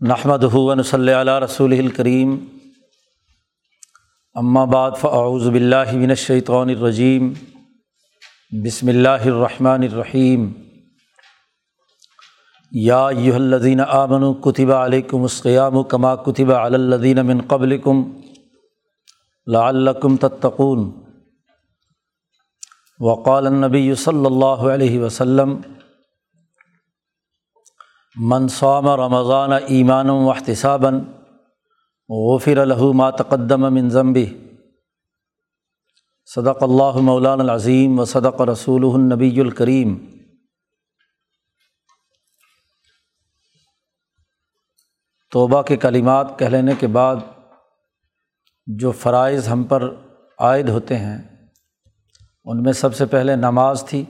نحمد ہُون صلی علیہ رسول الکریم بعد فاعوذ باللہ من الشیطان الرجیم بسم اللہ الرحمن الرحیم یا ایہا الذین آمنوا کتب علیکم الصیام کما کتب علی الذین من قبلکم لعلکم تتقون. وقال النبی صلی اللہ علیہ وسلم منصوم رمضان ایمان و احتسابً غفر ما تقدم من ضمبی صدق اللہ مولان العظیم و صدق رسول النبی الکریم. توبہ کے کلمات کہہ لینے کے بعد جو فرائض ہم پر عائد ہوتے ہیں، ان میں سب سے پہلے نماز تھی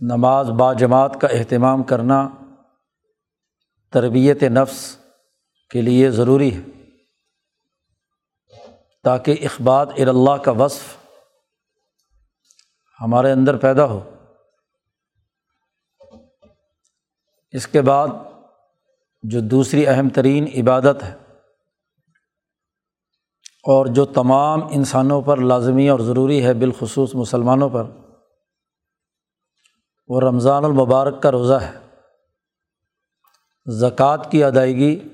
نماز با جماعت کا اہتمام کرنا تربیت نفس کے لیے ضروری ہے۔ تاکہ اخبات اللہ کا وصف ہمارے اندر پیدا ہو۔ اس کے بعد جو دوسری اہم ترین عبادت ہے اور جو تمام انسانوں پر لازمی اور ضروری ہے بالخصوص مسلمانوں پر وہ رمضان المبارک کا روزہ ہے۔ زکوٰۃ کی ادائیگی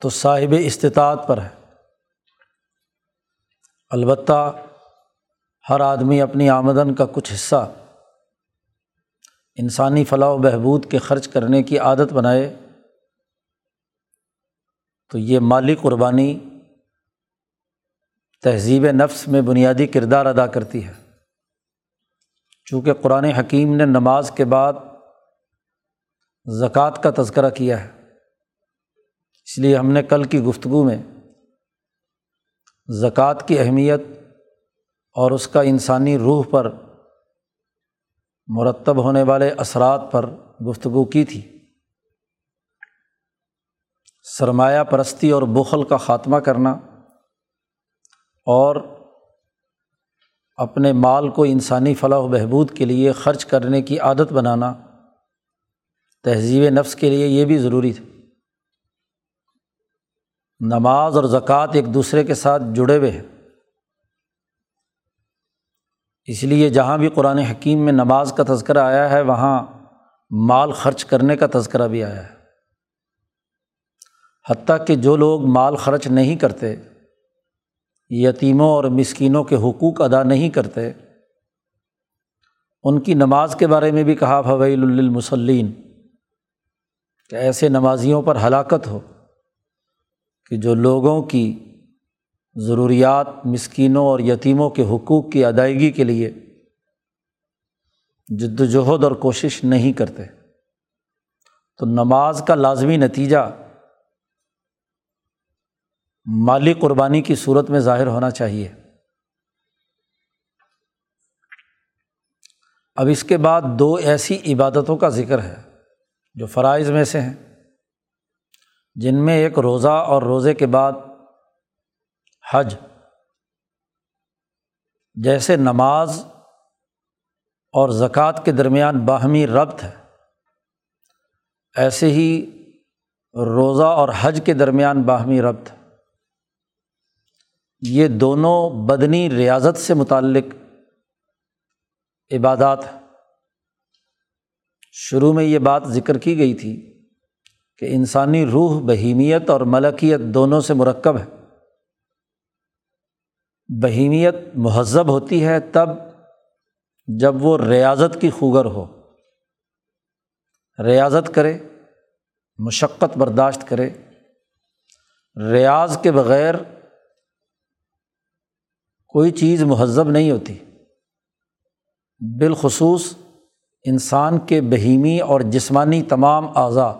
تو صاحب استطاعت پر ہے۔ البتہ ہر آدمی اپنی آمدن کا کچھ حصہ انسانی فلاح و بہبود کے خرچ کرنے کی عادت بنائے تو یہ مالی قربانی تہذیب نفس میں بنیادی کردار ادا کرتی ہے۔ چونکہ قرآن حکیم نے نماز کے بعد زکوٰۃ کا تذکرہ کیا ہے۔ اس لیے ہم نے کل کی گفتگو میں زکوٰۃ کی اہمیت اور اس کا انسانی روح پر مرتب ہونے والے اثرات پر گفتگو کی تھی۔ سرمایہ پرستی اور بخل کا خاتمہ کرنا اور اپنے مال کو انسانی فلاح و بہبود کے لیے خرچ کرنے کی عادت بنانا تہذیب نفس کے لیے یہ بھی ضروری تھا نماز اور زکوٰۃ ایک دوسرے کے ساتھ جڑے ہوئے ہیں۔ اس لیے جہاں بھی قرآن حکیم میں نماز کا تذکرہ آیا ہے، وہاں مال خرچ کرنے کا تذکرہ بھی آیا ہے۔ حتیٰ کہ جو لوگ مال خرچ نہیں کرتے یتیموں اور مسکینوں کے حقوق ادا نہیں کرتے۔ ان کی نماز کے بارے میں بھی کہا فویل المسلین کہ ایسے نمازیوں پر ہلاکت ہو کہ جو لوگوں کی ضروریات مسکینوں اور یتیموں کے حقوق کی ادائیگی کے لیے جد وجہد اور کوشش نہیں کرتے۔ تو نماز کا لازمی نتیجہ مالی قربانی کی صورت میں ظاہر ہونا چاہیے۔ اب اس کے بعد دو ایسی عبادتوں کا ذکر ہے جو فرائض میں سے ہیں۔ جن میں ایک روزہ اور روزے کے بعد حج، جیسے نماز اور زکوٰۃ کے درمیان باہمی ربط ہے۔ ایسے ہی روزہ اور حج کے درمیان باہمی ربط۔ ہے یہ دونوں بدنی ریاضت سے متعلق عبادات شروع میں یہ بات ذکر کی گئی تھی کہ انسانی روح، بہیمیت اور ملکیت دونوں سے مرکب ہے۔ بہیمیت مہذب ہوتی ہے تب جب وہ ریاضت کی خوگر ہو۔ ریاضت کرے، مشقت برداشت کرے۔ ریاض کے بغیر کوئی چیز مہذب نہیں ہوتی۔ بالخصوص انسان کے بہیمی اور جسمانی تمام اعضاء۔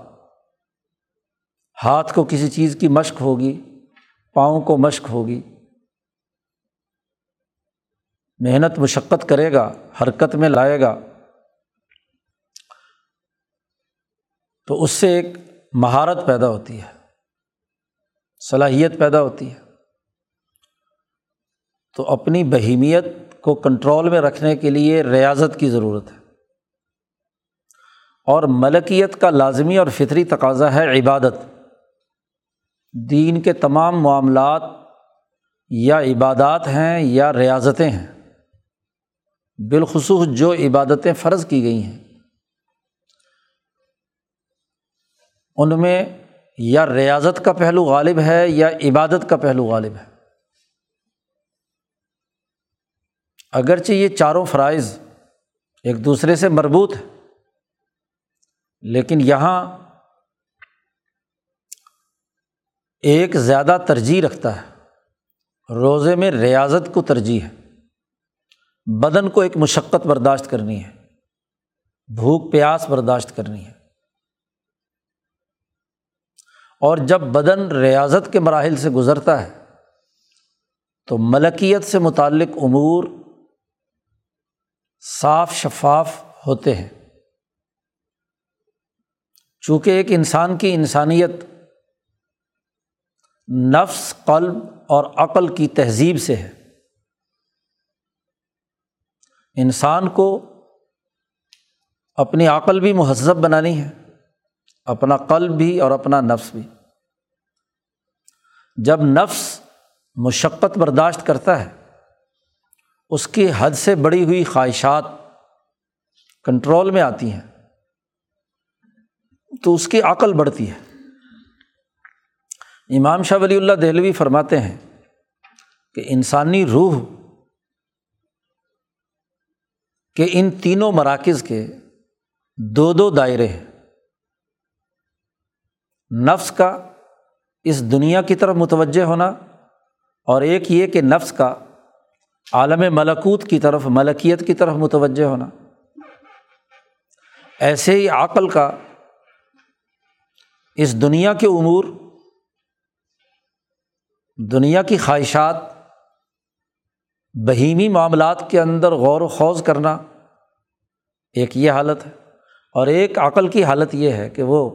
ہاتھ کو کسی چیز کی مشق ہوگی، پاؤں کو مشق ہوگی۔ محنت مشقت کرے گا، حرکت میں لائے گا۔ تو اس سے ایک مہارت پیدا ہوتی ہے، صلاحیت پیدا ہوتی ہے۔ تو اپنی بہیمیت کو کنٹرول میں رکھنے کے لیے ریاضت کی ضرورت ہے۔ اور ملکیت کا لازمی اور فطری تقاضا ہے عبادت۔ دین کے تمام معاملات یا عبادات ہیں یا ریاضتیں ہیں۔ بالخصوص جو عبادتیں فرض کی گئی ہیں۔ ان میں یا ریاضت کا پہلو غالب ہے یا عبادت کا پہلو غالب ہے۔ اگرچہ یہ چاروں فرائض ایک دوسرے سے مربوط ہے لیکن یہاں ایک زیادہ ترجیح رکھتا ہے۔ روزے میں ریاضت کو ترجیح ہے۔ بدن کو ایک مشقت برداشت کرنی ہے۔ بھوک، پیاس برداشت کرنی ہے۔ اور جب بدن ریاضت کے مراحل سے گزرتا ہے، تو ملکیت سے متعلق امور صاف شفاف ہوتے ہیں۔ چونکہ ایک انسان کی انسانیت نفس، قلب اور عقل کی تہذیب سے ہے۔ انسان کو اپنی عقل بھی مہذب بنانی ہے، اپنا قلب بھی اور اپنا نفس بھی۔ جب نفس مشقت برداشت کرتا ہے اس کی حد سے بڑی ہوئی خواہشات کنٹرول میں آتی ہیں، تو اس کی عقل بڑھتی ہے۔ امام شاہ ولی اللہ دہلوی فرماتے ہیں کہ انسانی روح کہ ان تینوں مراکز کے دو دو دائرے ہیں۔ نفس کا اس دنیا کی طرف متوجہ ہونا اور ایک یہ کہ نفس کا عالم ملکوت کی طرف، ملکیت کی طرف متوجہ ہونا۔ ایسے ہی عقل کا اس دنیا کے امور، دنیا کی خواہشات، بہیمی معاملات کے اندر غور و خوض کرنا ایک یہ حالت ہے۔ اور ایک عقل کی حالت یہ ہے کہ وہ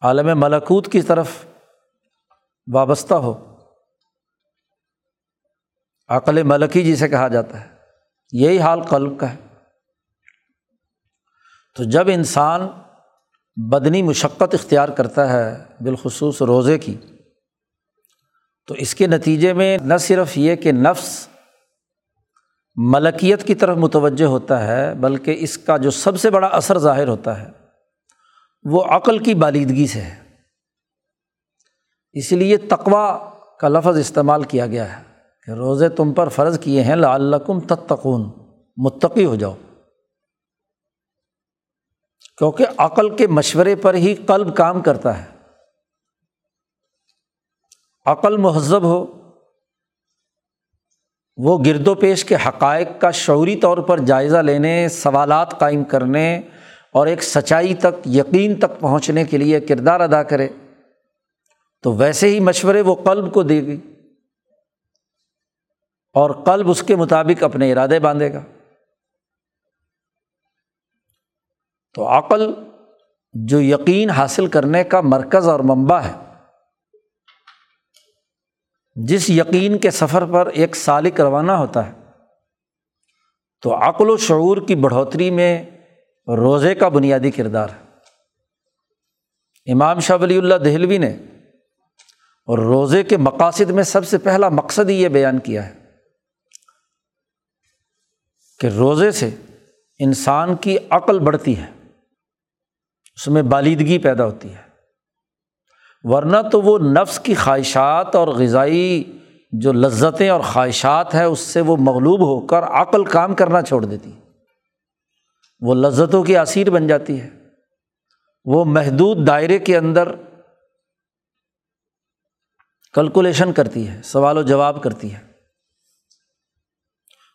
عالم ملکوت کی طرف وابستہ ہو۔ عقل ملکی جسے کہا جاتا ہے۔ یہی حال قلب کا ہے۔ تو جب انسان بدنی مشقت اختیار کرتا ہے بالخصوص روزے کی، تو اس کے نتیجے میں نہ صرف یہ کہ نفس ملکیت کی طرف متوجہ ہوتا ہے، بلکہ اس کا جو سب سے بڑا اثر ظاہر ہوتا ہے، وہ عقل کی بالیدگی سے ہے۔ اس لیے تقوا کا لفظ استعمال کیا گیا ہے۔ کہ روزے تم پر فرض کیے ہیں، لعلکم تتقون، متقی ہو جاؤ۔ کیونکہ عقل کے مشورے پر ہی قلب کام کرتا ہے۔ عقل مہذب ہو، وہ گرد و پیش کے حقائق کا شعوری طور پر جائزہ لینے، سوالات قائم کرنے اور ایک سچائی تک، یقین تک پہنچنے کے لیے کردار ادا کرے، تو ویسے ہی مشورے وہ قلب کو دے گی۔ اور قلب اس کے مطابق اپنے ارادے باندھے گا۔ تو عقل جو یقین حاصل کرنے کا مرکز اور منبع ہے، جس یقین کے سفر پر ایک سالق روانہ ہوتا ہے، تو عقل و شعور کی بڑھوتری میں روزے کا بنیادی کردار ہے۔ امام شاہ ولی اللہ دہلوی نے اور روزے کے مقاصد میں سب سے پہلا مقصد ہی یہ بیان کیا ہے۔ کہ روزے سے انسان کی عقل بڑھتی ہے، اس میں بالیدگی پیدا ہوتی ہے۔ ورنہ تو وہ نفس کی خواہشات اور غذائی جو لذتیں اور خواہشات ہے اس سے وہ مغلوب ہو کر عقل کام کرنا چھوڑ دیتی وہ لذتوں کی اثیر بن جاتی ہے۔ وہ محدود دائرے کے اندر کلکولیشن کرتی ہے، سوال و جواب کرتی ہے۔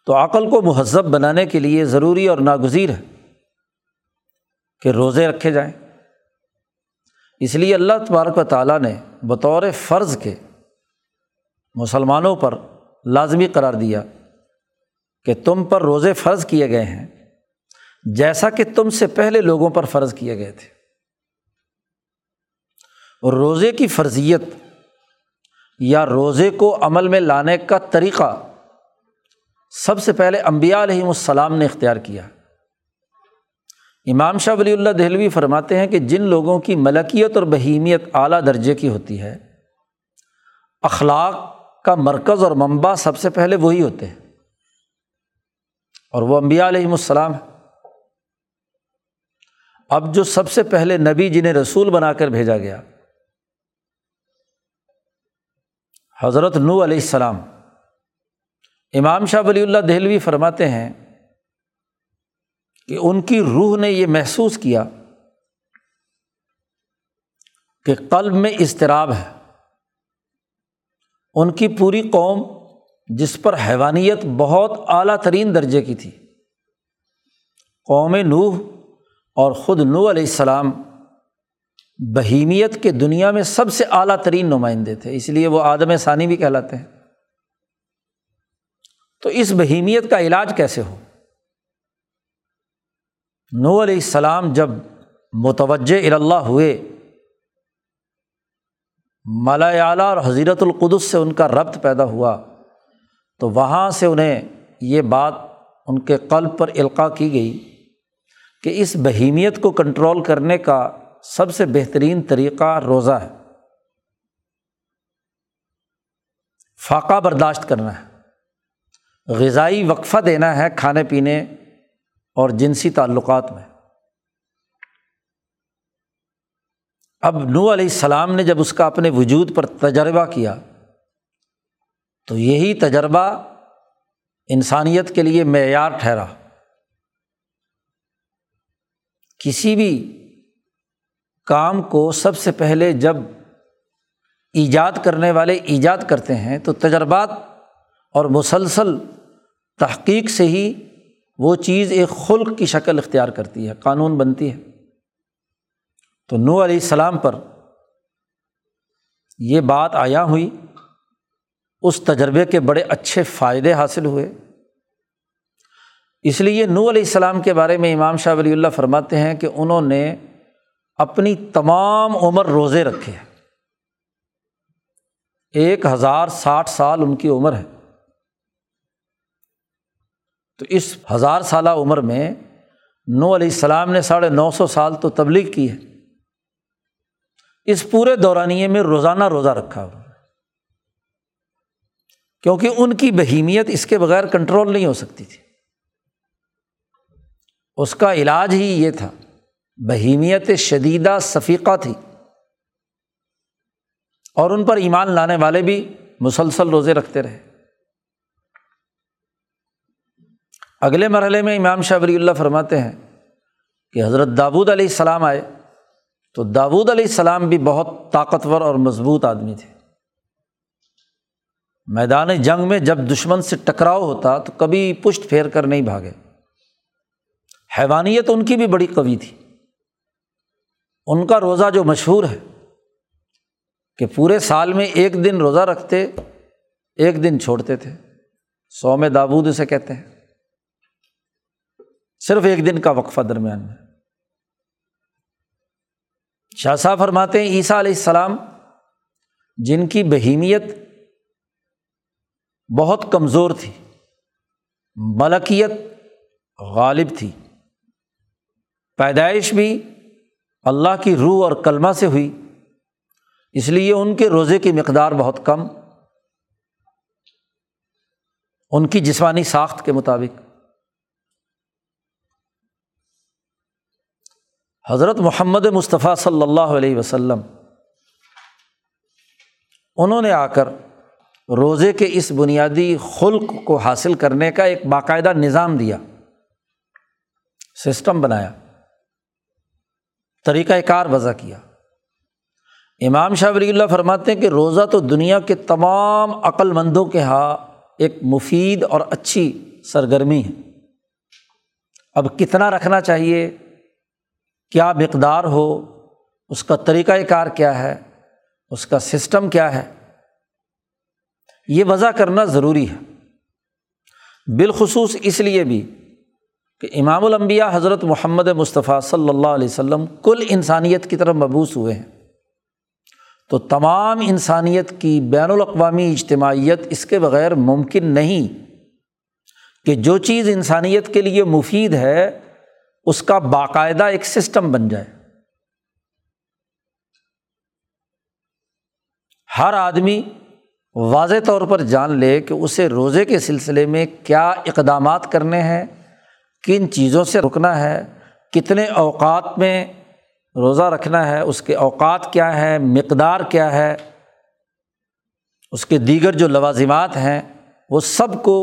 تو عقل کو مہذب بنانے کے لیے ضروری اور ناگزیر ہے کہ روزے رکھے جائیں۔ اس لیے اللہ تبارک و تعالیٰ نے بطور فرض کے مسلمانوں پر لازمی قرار دیا کہ تم پر روزے فرض کیے گئے ہیں جیسا کہ تم سے پہلے لوگوں پر فرض کیے گئے تھے۔ اور روزے کی فرضیت یا روزے کو عمل میں لانے کا طریقہ سب سے پہلے امبیا علیہم السلام نے اختیار کیا۔ امام شاہ ولی اللہ دہلوی فرماتے ہیں کہ جن لوگوں کی ملکیت اور بہیمیت اعلیٰ درجے کی ہوتی ہے، اخلاق کا مرکز اور منبع سب سے پہلے وہی ہوتے ہیں۔ اور وہ امبیا علیہم السلام اب جو سب سے پہلے نبی جنہیں رسول بنا کر بھیجا گیا، حضرت نو علیہ السلام امام شاہ ولی اللہ دہلوی فرماتے ہیں کہ ان کی روح نے یہ محسوس کیا کہ قلب میں اضطراب ہے۔ ان کی پوری قوم جس پر حیوانیت بہت اعلیٰ ترین درجے کی تھی۔ قوم نوح اور خود نو علیہ السلام بہیمیت کے دنیا میں سب سے اعلیٰ ترین نمائندے تھے، اس لیے وہ آدم ثانی بھی کہلاتے ہیں۔ تو اس بہیمیت کا علاج کیسے ہو؟ نو علیہ السلام جب متوجہ اللہ ہوئے مالا اعلیٰ اور حضیرت القدس سے ان کا ربط پیدا ہوا، تو وہاں سے انہیں یہ بات ان کے قلب پر القاع کی گئی کہ اس بہیمیت کو کنٹرول کرنے کا سب سے بہترین طریقہ روزہ ہے۔ فاقہ برداشت کرنا ہے۔ غذائی وقفہ دینا ہے کھانے پینے اور جنسی تعلقات میں۔ اب نو علیہ السلام نے جب اس کا اپنے وجود پر تجربہ کیا، تو یہی تجربہ انسانیت کے لیے معیار ٹھہرا۔ کسی بھی کام کو سب سے پہلے جب ایجاد کرنے والے ایجاد کرتے ہیں، تو تجربات اور مسلسل تحقیق سے ہی وہ چیز ایک خلق کی شکل اختیار کرتی ہے، قانون بنتی ہے۔ تو نو علیہ السلام پر یہ بات آیا ہوئی، اس تجربے کے بڑے اچھے فائدے حاصل ہوئے۔ اس لیے نو علیہ السلام کے بارے میں امام شاہ ولی اللہ فرماتے ہیں کہ انہوں نے اپنی تمام عمر روزے رکھے ہیں۔ ایک ہزار ساٹھ سال ان کی عمر ہے۔ تو اس ہزار سالہ عمر میں نو علیہ السلام نے ساڑھے نو سو سال تو تبلیغ کی ہے۔ اس پورے دورانیے میں روزانہ روزہ رکھا ہوا کیونکہ ان کی بہیمیت اس کے بغیر کنٹرول نہیں ہو سکتی تھی۔ اس کا علاج ہی یہ تھا۔ بہیمیت شدیدہ صفیقہ تھی۔ اور ان پر ایمان لانے والے بھی مسلسل روزے رکھتے رہے۔ اگلے مرحلے میں امام شاہ ولی اللہ فرماتے ہیں کہ حضرت داود علیہ السلام آئے تو داود علیہ السلام بھی بہت طاقتور اور مضبوط آدمی تھے۔ میدان جنگ میں جب دشمن سے ٹکراؤ ہوتا تو کبھی پشت پھیر کر نہیں بھاگے۔ حیوانیت ان کی بھی بڑی قوی تھی۔ ان کا روزہ جو مشہور ہے کہ پورے سال میں ایک دن روزہ رکھتے، ایک دن چھوڑتے تھے۔ سو میں دابود اسے کہتے ہیں۔ صرف ایک دن کا وقفہ درمیان میں۔ شاہ صاحب فرماتے ہیں، عیسیٰ علیہ السلام جن کی بہیمیت بہت کمزور تھی، ملکیت غالب تھی، پیدائش بھی اللہ کی روح اور کلمہ سے ہوئی، اس لیے ان کے روزے کی مقدار بہت کم، ان کی جسمانی ساخت کے مطابق۔ حضرت محمد مصطفیٰ صلی اللہ علیہ وسلم، انہوں نے آ کر روزے کے اس بنیادی خلق کو حاصل کرنے کا ایک باقاعدہ نظام دیا، سسٹم بنایا طریقۂ کار وضع کیا۔ امام شاہ ولی اللہ فرماتے ہیں کہ روزہ تو دنیا کے تمام عقل مندوں کے یہاں ایک مفید اور اچھی سرگرمی ہے۔ اب کتنا رکھنا چاہیے؟ کیا مقدار ہو، اس کا طریقۂ کار کیا ہے، اس کا سسٹم کیا ہے، یہ وضع کرنا ضروری ہے۔ بالخصوص اس لیے بھی کہ امام الانبیاء حضرت محمد مصطفیٰ صلی اللہ علیہ وسلم کل انسانیت کی طرف مبوس ہوئے ہیں۔ تو تمام انسانیت کی بین الاقوامی اجتماعیت اس کے بغیر ممکن نہیں کہ جو چیز انسانیت کے لیے مفید ہے اس کا باقاعدہ ایک سسٹم بن جائے۔ ہر آدمی واضح طور پر جان لے کہ اسے روزے کے سلسلے میں کیا اقدامات کرنے ہیں، کن چیزوں سے رکنا ہے، کتنے اوقات میں روزہ رکھنا ہے، اس کے اوقات کیا ہیں، مقدار کیا ہے، اس کے دیگر جو لوازمات ہیں، وہ سب کو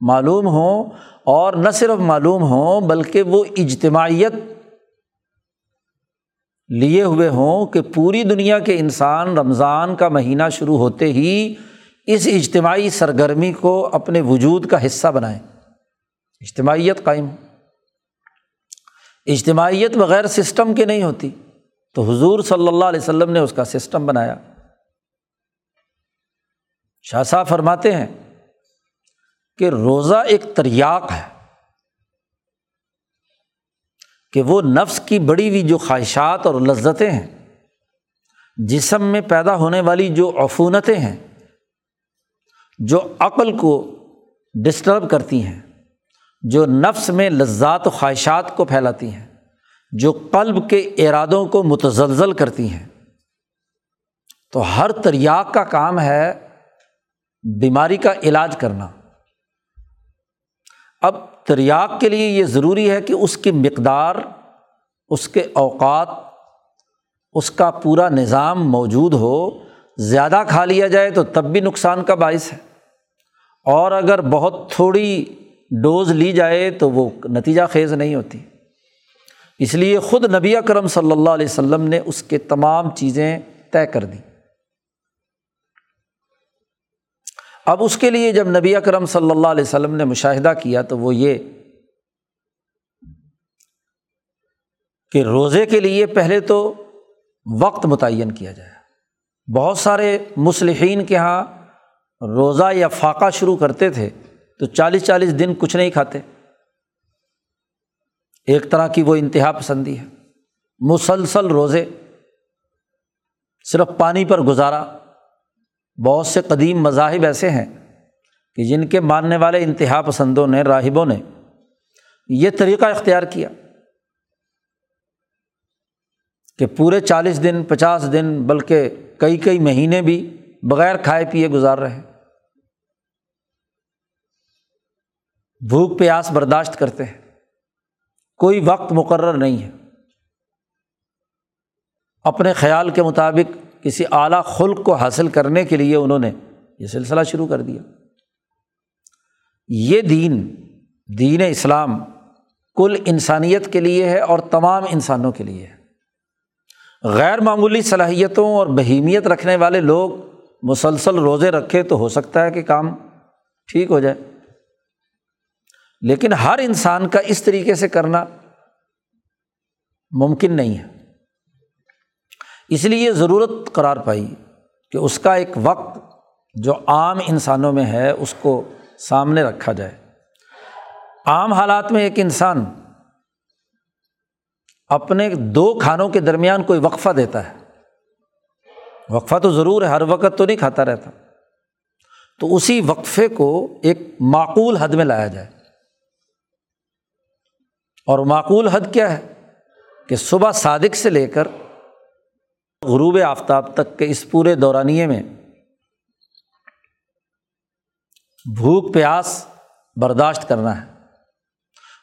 معلوم ہوں۔ اور نہ صرف معلوم ہوں بلکہ وہ اجتماعیت لیے ہوئے ہوں کہ پوری دنیا کے انسان رمضان کا مہینہ شروع ہوتے ہی اس اجتماعی سرگرمی کو اپنے وجود کا حصہ بنائیں۔ اجتماعیت قائم۔ ہو اجتماعیت بغیر سسٹم کے نہیں ہوتی۔ تو حضور صلی اللہ علیہ وسلم نے اس کا سسٹم بنایا۔ شاہ صاحب فرماتے ہیں کہ روزہ ایک تریاق ہے، کہ وہ نفس کی بڑی ہوئی جو خواہشات اور لذتیں ہیں، جسم میں پیدا ہونے والی جو عفونتیں ہیں، جو عقل کو ڈسٹرب کرتی ہیں، جو نفس میں لذات و خواہشات کو پھیلاتی ہیں، جو قلب کے ارادوں کو متزلزل کرتی ہیں۔ تو ہر تریاق کا کام ہے بیماری کا علاج کرنا۔ اب تریاق کے لیے یہ ضروری ہے کہ اس کی مقدار، اس کے اوقات، اس کا پورا نظام موجود ہو، زیادہ کھا لیا جائے تو تب بھی نقصان کا باعث ہے۔ اور اگر بہت تھوڑی ڈوز لی جائے تو وہ نتیجہ خیز نہیں ہوتی۔ اس لیے خود نبی اکرم صلی اللہ علیہ وسلم نے اس کے تمام چیزیں طے کر دیں۔ اب اس کے لیے جب نبی اکرم صلی اللہ علیہ وسلم نے مشاہدہ کیا تو وہ یہ کہ روزے کے لیے پہلے تو وقت متعین کیا جائے۔ بہت سارے مصلحین کے یہاں روزہ یا فاقہ شروع کرتے تھے تو چالیس چالیس دن کچھ نہیں کھاتے۔ ایک طرح کی وہ انتہا پسندی ہے۔ مسلسل روزے، صرف پانی پر گزارا۔ بہت سے قدیم مذاہب ایسے ہیں کہ جن کے ماننے والے انتہا پسندوں نے، راہبوں نے یہ طریقہ اختیار کیا کہ پورے چالیس دن، پچاس دن، بلکہ کئی کئی مہینے بھی بغیر کھائے پیے گزار رہے۔ بھوک پیاس برداشت کرتے ہیں۔ کوئی وقت مقرر نہیں ہے۔ اپنے خیال کے مطابق کسی اعلیٰ خلق کو حاصل کرنے کے لیے انہوں نے یہ سلسلہ شروع کر دیا۔ یہ دین دین اسلام کل انسانیت کے لیے ہے اور تمام انسانوں کے لیے ہے۔ غیر معمولی صلاحیتوں اور بہیمیت رکھنے والے لوگ مسلسل روزے رکھے تو ہو سکتا ہے کہ کام ٹھیک ہو جائے۔ لیکن ہر انسان کا اس طریقے سے کرنا ممکن نہیں ہے۔ اس لیے یہ ضرورت قرار پائی کہ اس کا ایک وقت جو عام انسانوں میں ہے، اس کو سامنے رکھا جائے۔ عام حالات میں ایک انسان اپنے دو کھانوں کے درمیان کوئی وقفہ دیتا ہے۔ وقفہ تو ضرور ہے، ہر وقت تو نہیں کھاتا رہتا۔ تو اسی وقفے کو ایک معقول حد میں لایا جائے۔ اور معقول حد کیا ہے؟ کہ صبح صادق سے لے کر غروب آفتاب تک کے اس پورے دورانیے میں بھوک پیاس برداشت کرنا ہے۔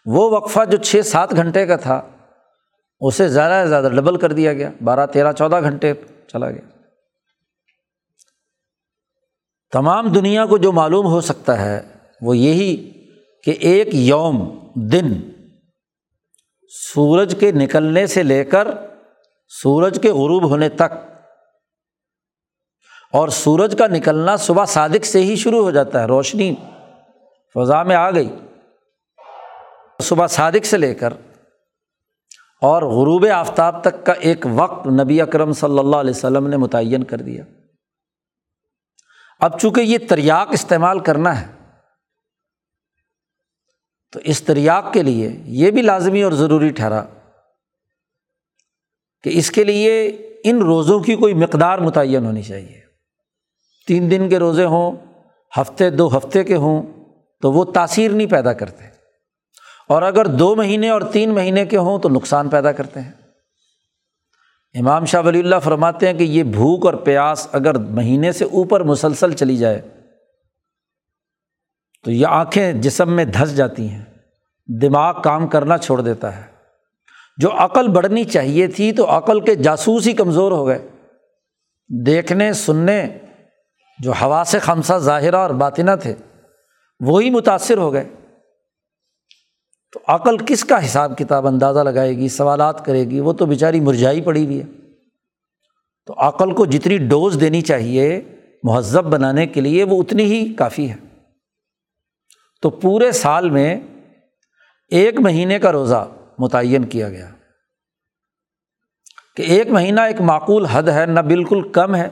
وہ وقفہ جو چھ سات گھنٹے کا تھا، اسے زیادہ سے زیادہ ڈبل کر دیا گیا۔ بارہ، تیرہ، چودہ گھنٹے چلا گیا۔ تمام دنیا کو جو معلوم ہو سکتا ہے، وہ یہی کہ ایک یوم، دن، سورج کے نکلنے سے لے کر سورج کے غروب ہونے تک۔ اور سورج کا نکلنا صبح صادق سے ہی شروع ہو جاتا ہے، روشنی فضا میں آ گئی۔ صبح صادق سے لے کر اور غروب آفتاب تک کا ایک وقت نبی اکرم صلی اللہ علیہ وسلم نے متعین کر دیا۔ اب چونکہ یہ تریاق استعمال کرنا ہے، تو اس تریاق کے لیے یہ بھی لازمی اور ضروری ٹھہرا۔ کہ اس کے لیے ان روزوں کی کوئی مقدار متعین ہونی چاہیے۔ تین دن کے روزے ہوں، ہفتے دو ہفتے کے ہوں، تو وہ تاثیر نہیں پیدا کرتے۔ اور اگر دو مہینے اور تین مہینے کے ہوں، تو نقصان پیدا کرتے ہیں۔ امام شاہ ولی اللہ فرماتے ہیں کہ یہ بھوک اور پیاس اگر مہینے سے اوپر مسلسل چلی جائے، تو یہ آنکھیں جسم میں دھس جاتی ہیں، دماغ کام کرنا چھوڑ دیتا ہے۔ جو عقل بڑھنی چاہیے تھی تو عقل کے جاسوس ہی کمزور ہو گئے۔ دیکھنے، سننے جو ہوا سے خمسہ ظاہرہ اور باطنہ تھے، وہی متاثر ہو گئے۔ تو عقل کس کا حساب کتاب اندازہ لگائے گی، سوالات کرے گی؟ وہ تو بیچاری مرجائی پڑی ہوئی ہے۔ تو عقل کو جتنی ڈوز دینی چاہیے مہذب بنانے کے لیے وہ اتنی ہی کافی ہے۔ تو پورے سال میں ایک مہینے کا روزہ متعین کیا گیا۔ کہ ایک مہینہ ایک معقول حد ہے، نہ بالکل کم ہے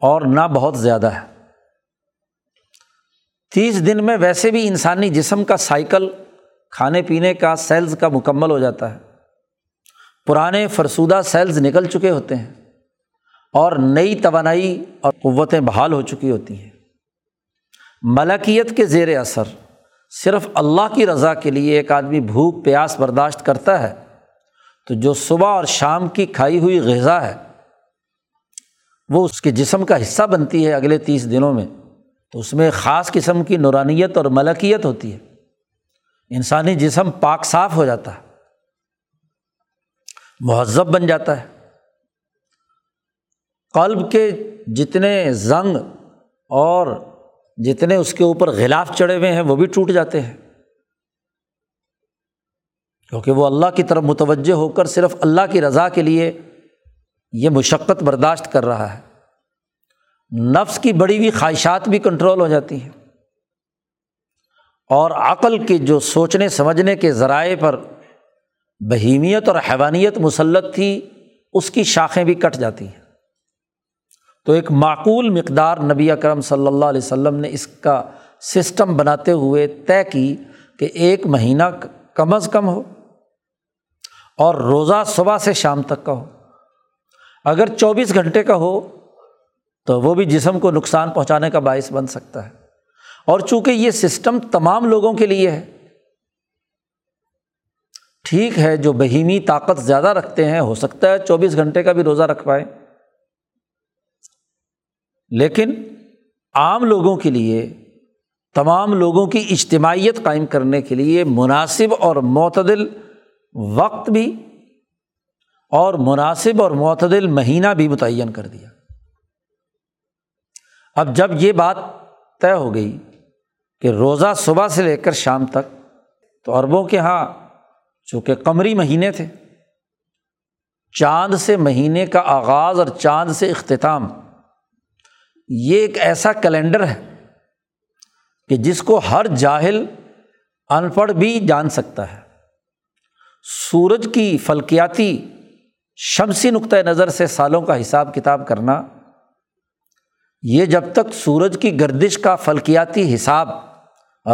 اور نہ بہت زیادہ ہے۔ تیس دن میں ویسے بھی انسانی جسم کا سائیکل کھانے پینے کا سیلز کا مکمل ہو جاتا ہے۔ پرانے فرسودہ سیلز نکل چکے ہوتے ہیں اور نئی توانائی اور قوتیں بحال ہو چکی ہوتی ہیں۔ ملکیت کے زیر اثر۔ صرف اللہ کی رضا کے لیے ایک آدمی بھوک، پیاس برداشت کرتا ہے، تو جو صبح اور شام کی کھائی ہوئی غذا ہے، وہ اس کے جسم کا حصہ بنتی ہے اگلے تیس دنوں میں۔ تو اس میں خاص قسم کی نورانیت اور ملکیت ہوتی ہے۔ انسانی جسم پاک صاف ہو جاتا ہے، مہذب بن جاتا ہے۔ قلب کے جتنے زنگ اور جتنے اس کے اوپر غلاف چڑھے ہوئے ہیں وہ بھی ٹوٹ جاتے ہیں۔ کیونکہ وہ اللہ کی طرف متوجہ ہو کر صرف اللہ کی رضا کے لیے یہ مشقت برداشت کر رہا ہے۔ نفس کی بڑی ہوئی خواہشات بھی کنٹرول ہو جاتی ہیں۔ اور عقل کے جو سوچنے، سمجھنے کے ذرائع پر بہیمیت اور حیوانیت مسلط تھی، اس کی شاخیں بھی کٹ جاتی ہیں۔ تو ایک معقول مقدار نبی اکرم صلی اللہ علیہ وسلم نے اس کا سسٹم بناتے ہوئے طے کی کہ ایک مہینہ کم از کم ہو اور روزہ صبح سے شام تک کا ہو۔ اگر چوبیس گھنٹے کا ہو تو وہ بھی جسم کو نقصان پہنچانے کا باعث بن سکتا ہے۔ اور چونکہ یہ سسٹم تمام لوگوں کے لیے ہے، ٹھیک ہے جو بہیمی طاقت زیادہ رکھتے ہیں، ہو سکتا ہے چوبیس گھنٹے کا بھی روزہ رکھ پائیں۔ لیکن عام لوگوں کے لیے، تمام لوگوں کی اجتماعیت قائم کرنے کے لیے مناسب اور معتدل وقت بھی اور مناسب اور معتدل مہینہ بھی متعین کر دیا۔ اب جب یہ بات طے ہو گئی کہ روزہ صبح سے لے کر شام تک، تو عربوں کے یہاں چونکہ قمری مہینے تھے، چاند سے مہینے کا آغاز اور چاند سے اختتام یہ ایک ایسا کیلنڈر ہے کہ جس کو ہر جاہل ان پڑھ بھی جان سکتا ہے۔ سورج کی فلکیاتی شمسی نقطۂ نظر سے سالوں کا حساب کتاب کرنا، یہ جب تک سورج کی گردش کا فلکیاتی حساب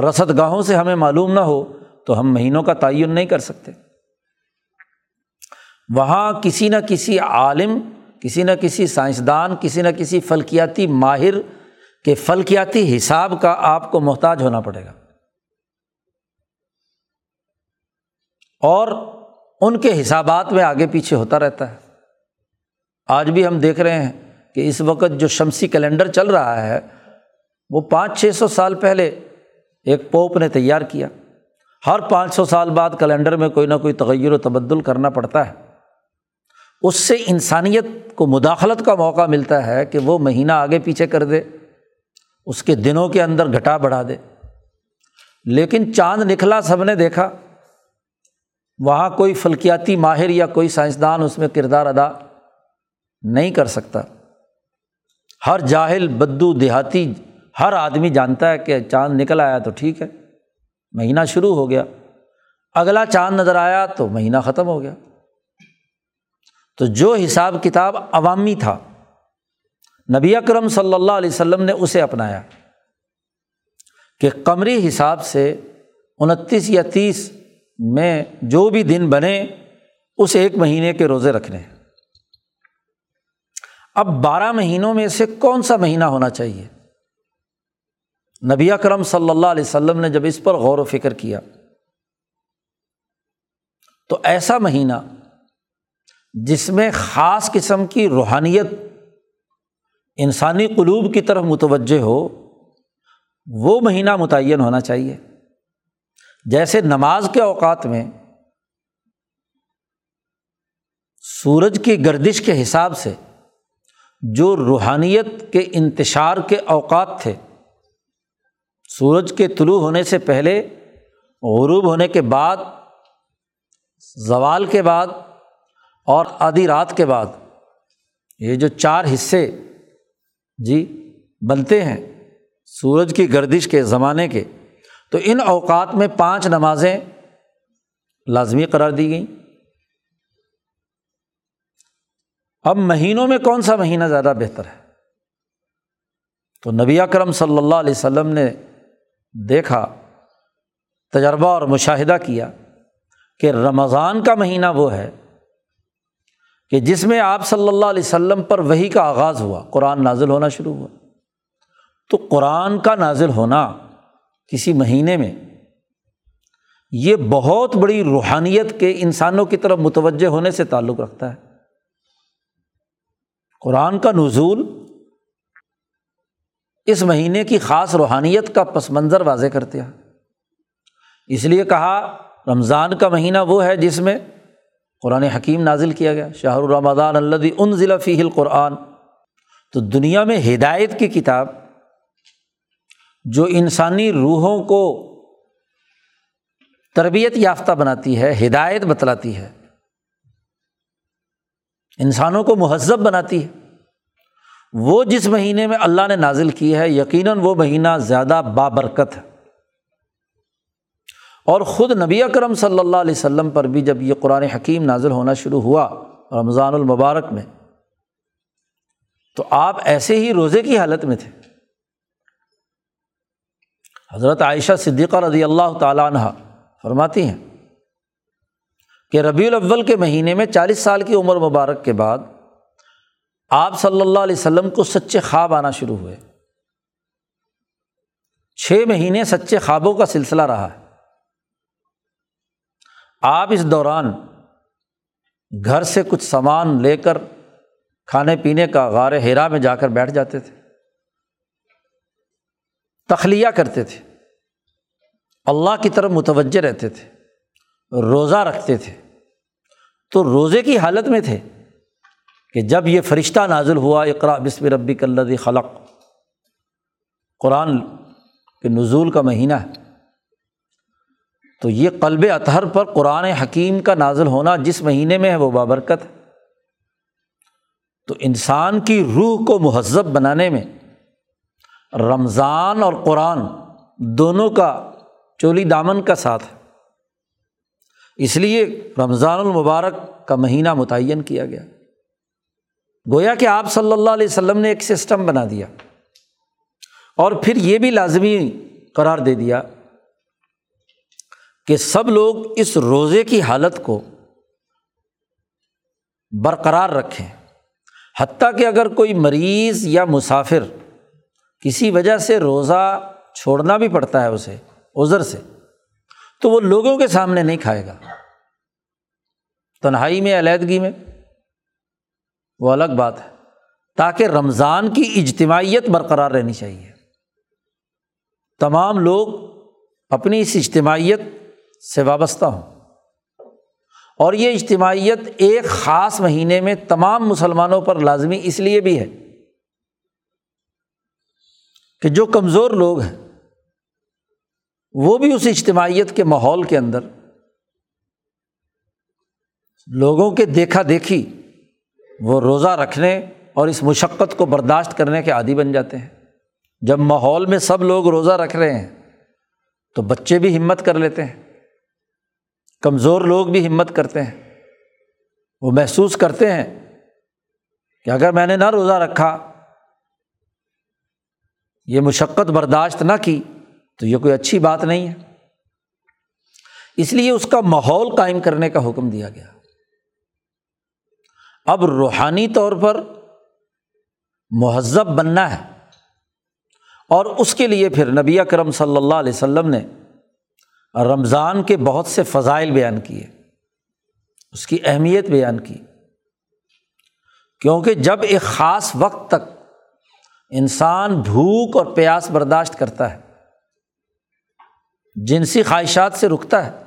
رسد گاہوں سے ہمیں معلوم نہ ہو تو ہم مہینوں کا تعین نہیں کر سکتے۔ وہاں کسی نہ کسی عالم کسی نہ کسی سائنسدان، کسی نہ کسی فلکیاتی ماہر کے فلکیاتی حساب کا آپ کو محتاج ہونا پڑے گا۔ اور ان کے حسابات میں آگے پیچھے ہوتا رہتا ہے۔ آج بھی ہم دیکھ رہے ہیں کہ اس وقت جو شمسی کیلنڈر چل رہا ہے، وہ پانچ چھ سو سال پہلے ایک پوپ نے تیار کیا۔ ہر پانچ سو سال بعد کیلنڈر میں کوئی نہ کوئی تغیر و تبدل کرنا پڑتا ہے۔ اس سے انسانیت کو مداخلت کا موقع ملتا ہے کہ وہ مہینہ آگے پیچھے کر دے، اس کے دنوں کے اندر گھٹا بڑھا دے۔ لیکن چاند نکلا سب نے دیکھا، وہاں کوئی فلکیاتی ماہر یا کوئی سائنسدان اس میں کردار ادا نہیں کر سکتا۔ ہر جاہل، بدو، دیہاتی، ہر آدمی جانتا ہے کہ چاند نکل آیا تو ٹھیک ہے، مہینہ شروع ہو گیا۔ اگلا چاند نظر آیا تو مہینہ ختم ہو گیا۔ تو جو حساب کتاب عوامی تھا، نبی اکرم صلی اللہ علیہ وسلم نے اسے اپنایا کہ قمری حساب سے انتیس یا تیس میں جو بھی دن بنے، اس ایک مہینے کے روزے رکھنے اب بارہ مہینوں میں سے کون سا مہینہ ہونا چاہیے؟ نبی اکرم صلی اللہ علیہ وسلم نے جب اس پر غور و فکر کیا، تو ایسا مہینہ جس میں خاص قسم کی روحانیت، انسانی قلوب کی طرف متوجہ ہو، وہ مہینہ متعین ہونا چاہیے۔ جیسے نماز کے اوقات میں سورج کی گردش کے حساب سے جو روحانیت کے انتشار کے اوقات تھے، سورج کے طلوع ہونے سے پہلے، غروب ہونے کے بعد، زوال کے بعد اور آدھی رات کے بعد یہ جو چار حصے جی بنتے ہیں سورج کی گردش کے زمانے کے، تو ان اوقات میں پانچ نمازیں لازمی قرار دی گئیں۔ اب مہینوں میں کون سا مہینہ زیادہ بہتر ہے؟ تو نبی اکرم صلی اللہ علیہ وسلم نے دیکھا، تجربہ اور مشاہدہ کیا کہ رمضان کا مہینہ وہ ہے کہ جس میں آپ صلی اللہ علیہ وسلم پر وہی کا آغاز ہوا، قرآن نازل ہونا شروع ہوا۔ تو قرآن کا نازل ہونا کسی مہینے میں، یہ بہت بڑی روحانیت کے انسانوں کی طرف متوجہ ہونے سے تعلق رکھتا ہے۔ قرآن کا نزول اس مہینے کی خاص روحانیت کا پس منظر واضح کرتے ہیں۔ اس لیے کہا، رمضان کا مہینہ وہ ہے جس میں قرآن حکیم نازل کیا گیا شاہ الرمضان اللہ ان ضلع فی القرآن۔ تو دنیا میں ہدایت کی کتاب جو انسانی روحوں کو تربیت یافتہ بناتی ہے، ہدایت بتلاتی ہے، انسانوں کو مہذب بناتی ہے، وہ جس مہینے میں اللہ نے نازل کی ہے، یقیناً وہ مہینہ زیادہ بابرکت ہے۔ اور خود نبی اکرم صلی اللہ علیہ وسلم پر بھی جب یہ قرآن حکیم نازل ہونا شروع ہوا رمضان المبارک میں، تو آپ ایسے ہی روزے کی حالت میں تھے۔ حضرت عائشہ صدیقہ رضی اللہ تعالیٰ عنہ فرماتی ہیں کہ ربیع الاول کے مہینے میں چالیس سال کی عمر مبارک کے بعد آپ صلی اللہ علیہ وسلم کو سچے خواب آنا شروع ہوئے۔ چھ مہینے سچے خوابوں کا سلسلہ رہا ہے۔ آپ اس دوران گھر سے کچھ سامان لے کر کھانے پینے کا غار ہیرا میں جا کر بیٹھ جاتے تھے۔ تخلیہ کرتے تھے۔ اللہ کی طرف متوجہ رہتے تھے۔ روزہ رکھتے تھے۔ تو روزے کی حالت میں تھے کہ جب یہ فرشتہ نازل ہوا اقرا بسم ربی کلدی خلق۔ قرآن کے نزول کا مہینہ ہے۔ تو یہ قلب اطہر پر قرآن حکیم کا نازل ہونا جس مہینے میں ہے وہ بابرکت ہے۔ تو انسان کی روح کو مہذب بنانے میں رمضان اور قرآن دونوں کا چولی دامن کا ساتھ ہے۔ اس لیے رمضان المبارک کا مہینہ متعین کیا گیا۔ گویا کہ آپ صلی اللہ علیہ وسلم نے ایک سسٹم بنا دیا اور پھر یہ بھی لازمی قرار دے دیا کہ سب لوگ اس روزے کی حالت کو برقرار رکھیں۔ حتیٰ کہ اگر کوئی مریض یا مسافر کسی وجہ سے روزہ چھوڑنا بھی پڑتا ہے اسے، عذر سے، تو وہ لوگوں کے سامنے نہیں کھائے گا۔ تنہائی میں، علیحدگی میں، وہ الگ بات ہے۔ تاکہ رمضان کی اجتماعیت برقرار رہنی چاہیے۔ تمام لوگ اپنی اس اجتماعیت سے وابستہ ہوں۔ اور یہ اجتماعیت ایک خاص مہینے میں تمام مسلمانوں پر لازمی اس لیے بھی ہے کہ جو کمزور لوگ ہیں، وہ بھی اس اجتماعیت کے ماحول کے اندر لوگوں کے دیکھا دیکھی وہ روزہ رکھنے اور اس مشقت کو برداشت کرنے کے عادی بن جاتے ہیں۔ جب ماحول میں سب لوگ روزہ رکھ رہے ہیں تو بچے بھی ہمت کر لیتے ہیں۔ کمزور لوگ بھی ہمت کرتے ہیں، وہ محسوس کرتے ہیں کہ اگر میں نے نہ روزہ رکھا، یہ مشقت برداشت نہ کی تو یہ کوئی اچھی بات نہیں ہے۔ اس لیے اس کا ماحول قائم کرنے کا حکم دیا گیا۔ اب روحانی طور پر مہذب بننا ہے اور اس کے لیے پھر نبی کرم صلی اللہ علیہ وسلم نے رمضان کے بہت سے فضائل بیان کیے، اس کی اہمیت بیان کی۔ کیونکہ جب ایک خاص وقت تک انسان بھوک اور پیاس برداشت کرتا ہے، جنسی خواہشات سے رکتا ہے،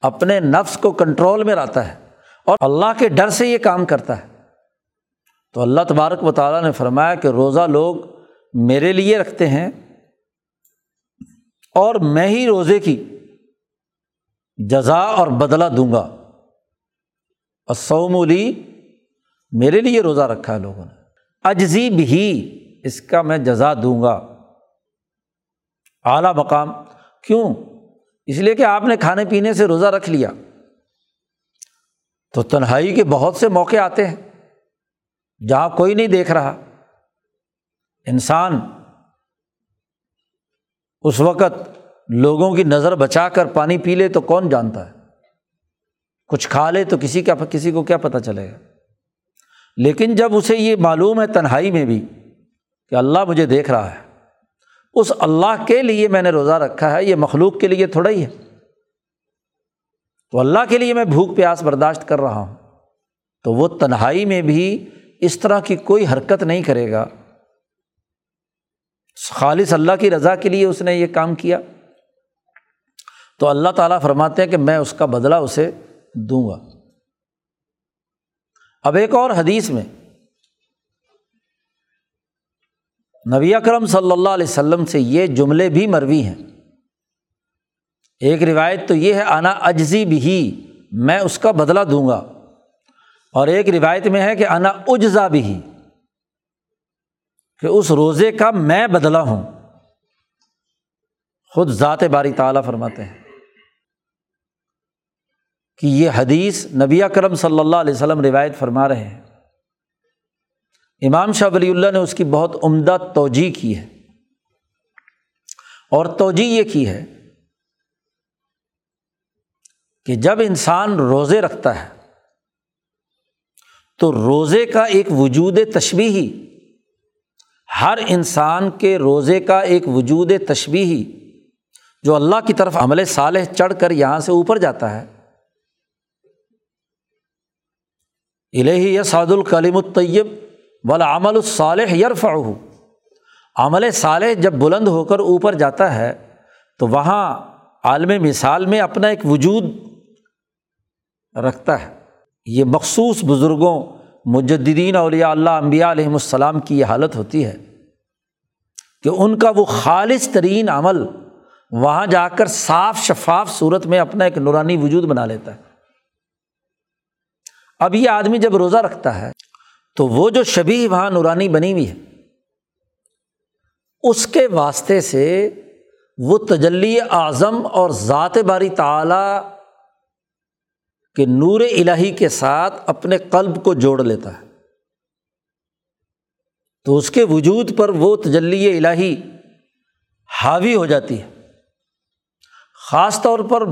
اپنے نفس کو کنٹرول میں رہتا ہے اور اللہ کے ڈر سے یہ کام کرتا ہے۔ تو اللہ تبارک و تعالیٰ نے فرمایا کہ روزہ لوگ میرے لیے رکھتے ہیں اور میں ہی روزے کی جزا اور بدلہ دوں گا۔ سومولی میرے لیے روزہ رکھا ہے لوگوں نے۔ اجزی بھی اس کا میں جزا دوں گا۔ اعلیٰ مقام۔ کیوں؟ اس لیے کہ آپ نے کھانے پینے سے روزہ رکھ لیا۔ تو تنہائی کے بہت سے موقع آتے ہیں۔ جہاں کوئی نہیں دیکھ رہا۔ انسان اس وقت لوگوں کی نظر بچا کر پانی پی لے تو کون جانتا ہے؟ کچھ کھا لے تو کسی کا کسی کو کیا پتہ چلے گا؟ لیکن جب اسے یہ معلوم ہے تنہائی میں بھی کہ اللہ مجھے دیکھ رہا ہے، اس اللہ کے لیے میں نے روزہ رکھا ہے، یہ مخلوق کے لیے تھوڑا ہی ہے۔ تو اللہ کے لیے میں بھوک پیاس برداشت کر رہا ہوں، تو وہ تنہائی میں بھی اس طرح کی کوئی حرکت نہیں کرے گا۔ خالص اللہ کی رضا کے لیے اس نے یہ کام کیا۔ تو اللہ تعالیٰ فرماتے ہیں کہ میں اس کا بدلہ اسے دوں گا۔ اب ایک اور حدیث میں نبی اکرم صلی اللہ علیہ وسلم سے یہ جملے بھی مروی ہیں۔ ایک روایت تو یہ ہے انا اجزی بھی میں اس کا بدلہ دوں گا۔ اور ایک روایت میں ہے کہ انا اجزا بھی کہ اس روزے کا میں بدلا ہوں۔ خود ذات باری تعالیٰ فرماتے ہیں۔ کہ یہ حدیث نبی کرم صلی اللہ علیہ وسلم روایت فرما رہے ہیں۔ امام شاہ ولی اللہ نے اس کی بہت عمدہ توجہ کی ہے۔ اور توجہ یہ کی ہے کہ جب انسان روزے رکھتا ہے تو روزے کا ایک وجود تشبیہی، ہر انسان کے روزے کا ایک وجود تشبیہی جو اللہ کی طرف عمل صالح چڑھ کر یہاں سے اوپر جاتا ہے۔ الہی یا سعد الکلیم الطیب والا عمل الصالح یرف عمل صالح جب بلند ہو کر اوپر جاتا ہے، تو وہاں عالم مثال میں اپنا ایک وجود رکھتا ہے۔ یہ مخصوص بزرگوں مجدین اولیاء اللہ امبیا علیہم السلام کی یہ حالت ہوتی ہے کہ ان کا وہ خالص ترین عمل وہاں جا کر صاف شفاف صورت میں اپنا ایک نورانی وجود بنا لیتا ہے۔ اب یہ آدمی جب روزہ رکھتا ہے تو وہ جو شبی وہاں نورانی بنی ہوئی ہے، اس کے واسطے سے وہ تجلی اعظم اور ذات باری تعلیٰ کہ نور الہی کے ساتھ اپنے قلب کو جوڑ لیتا ہے۔ تو اس کے وجود پر وہ تجلی الہی حاوی ہو جاتی ہے۔ خاص طور پر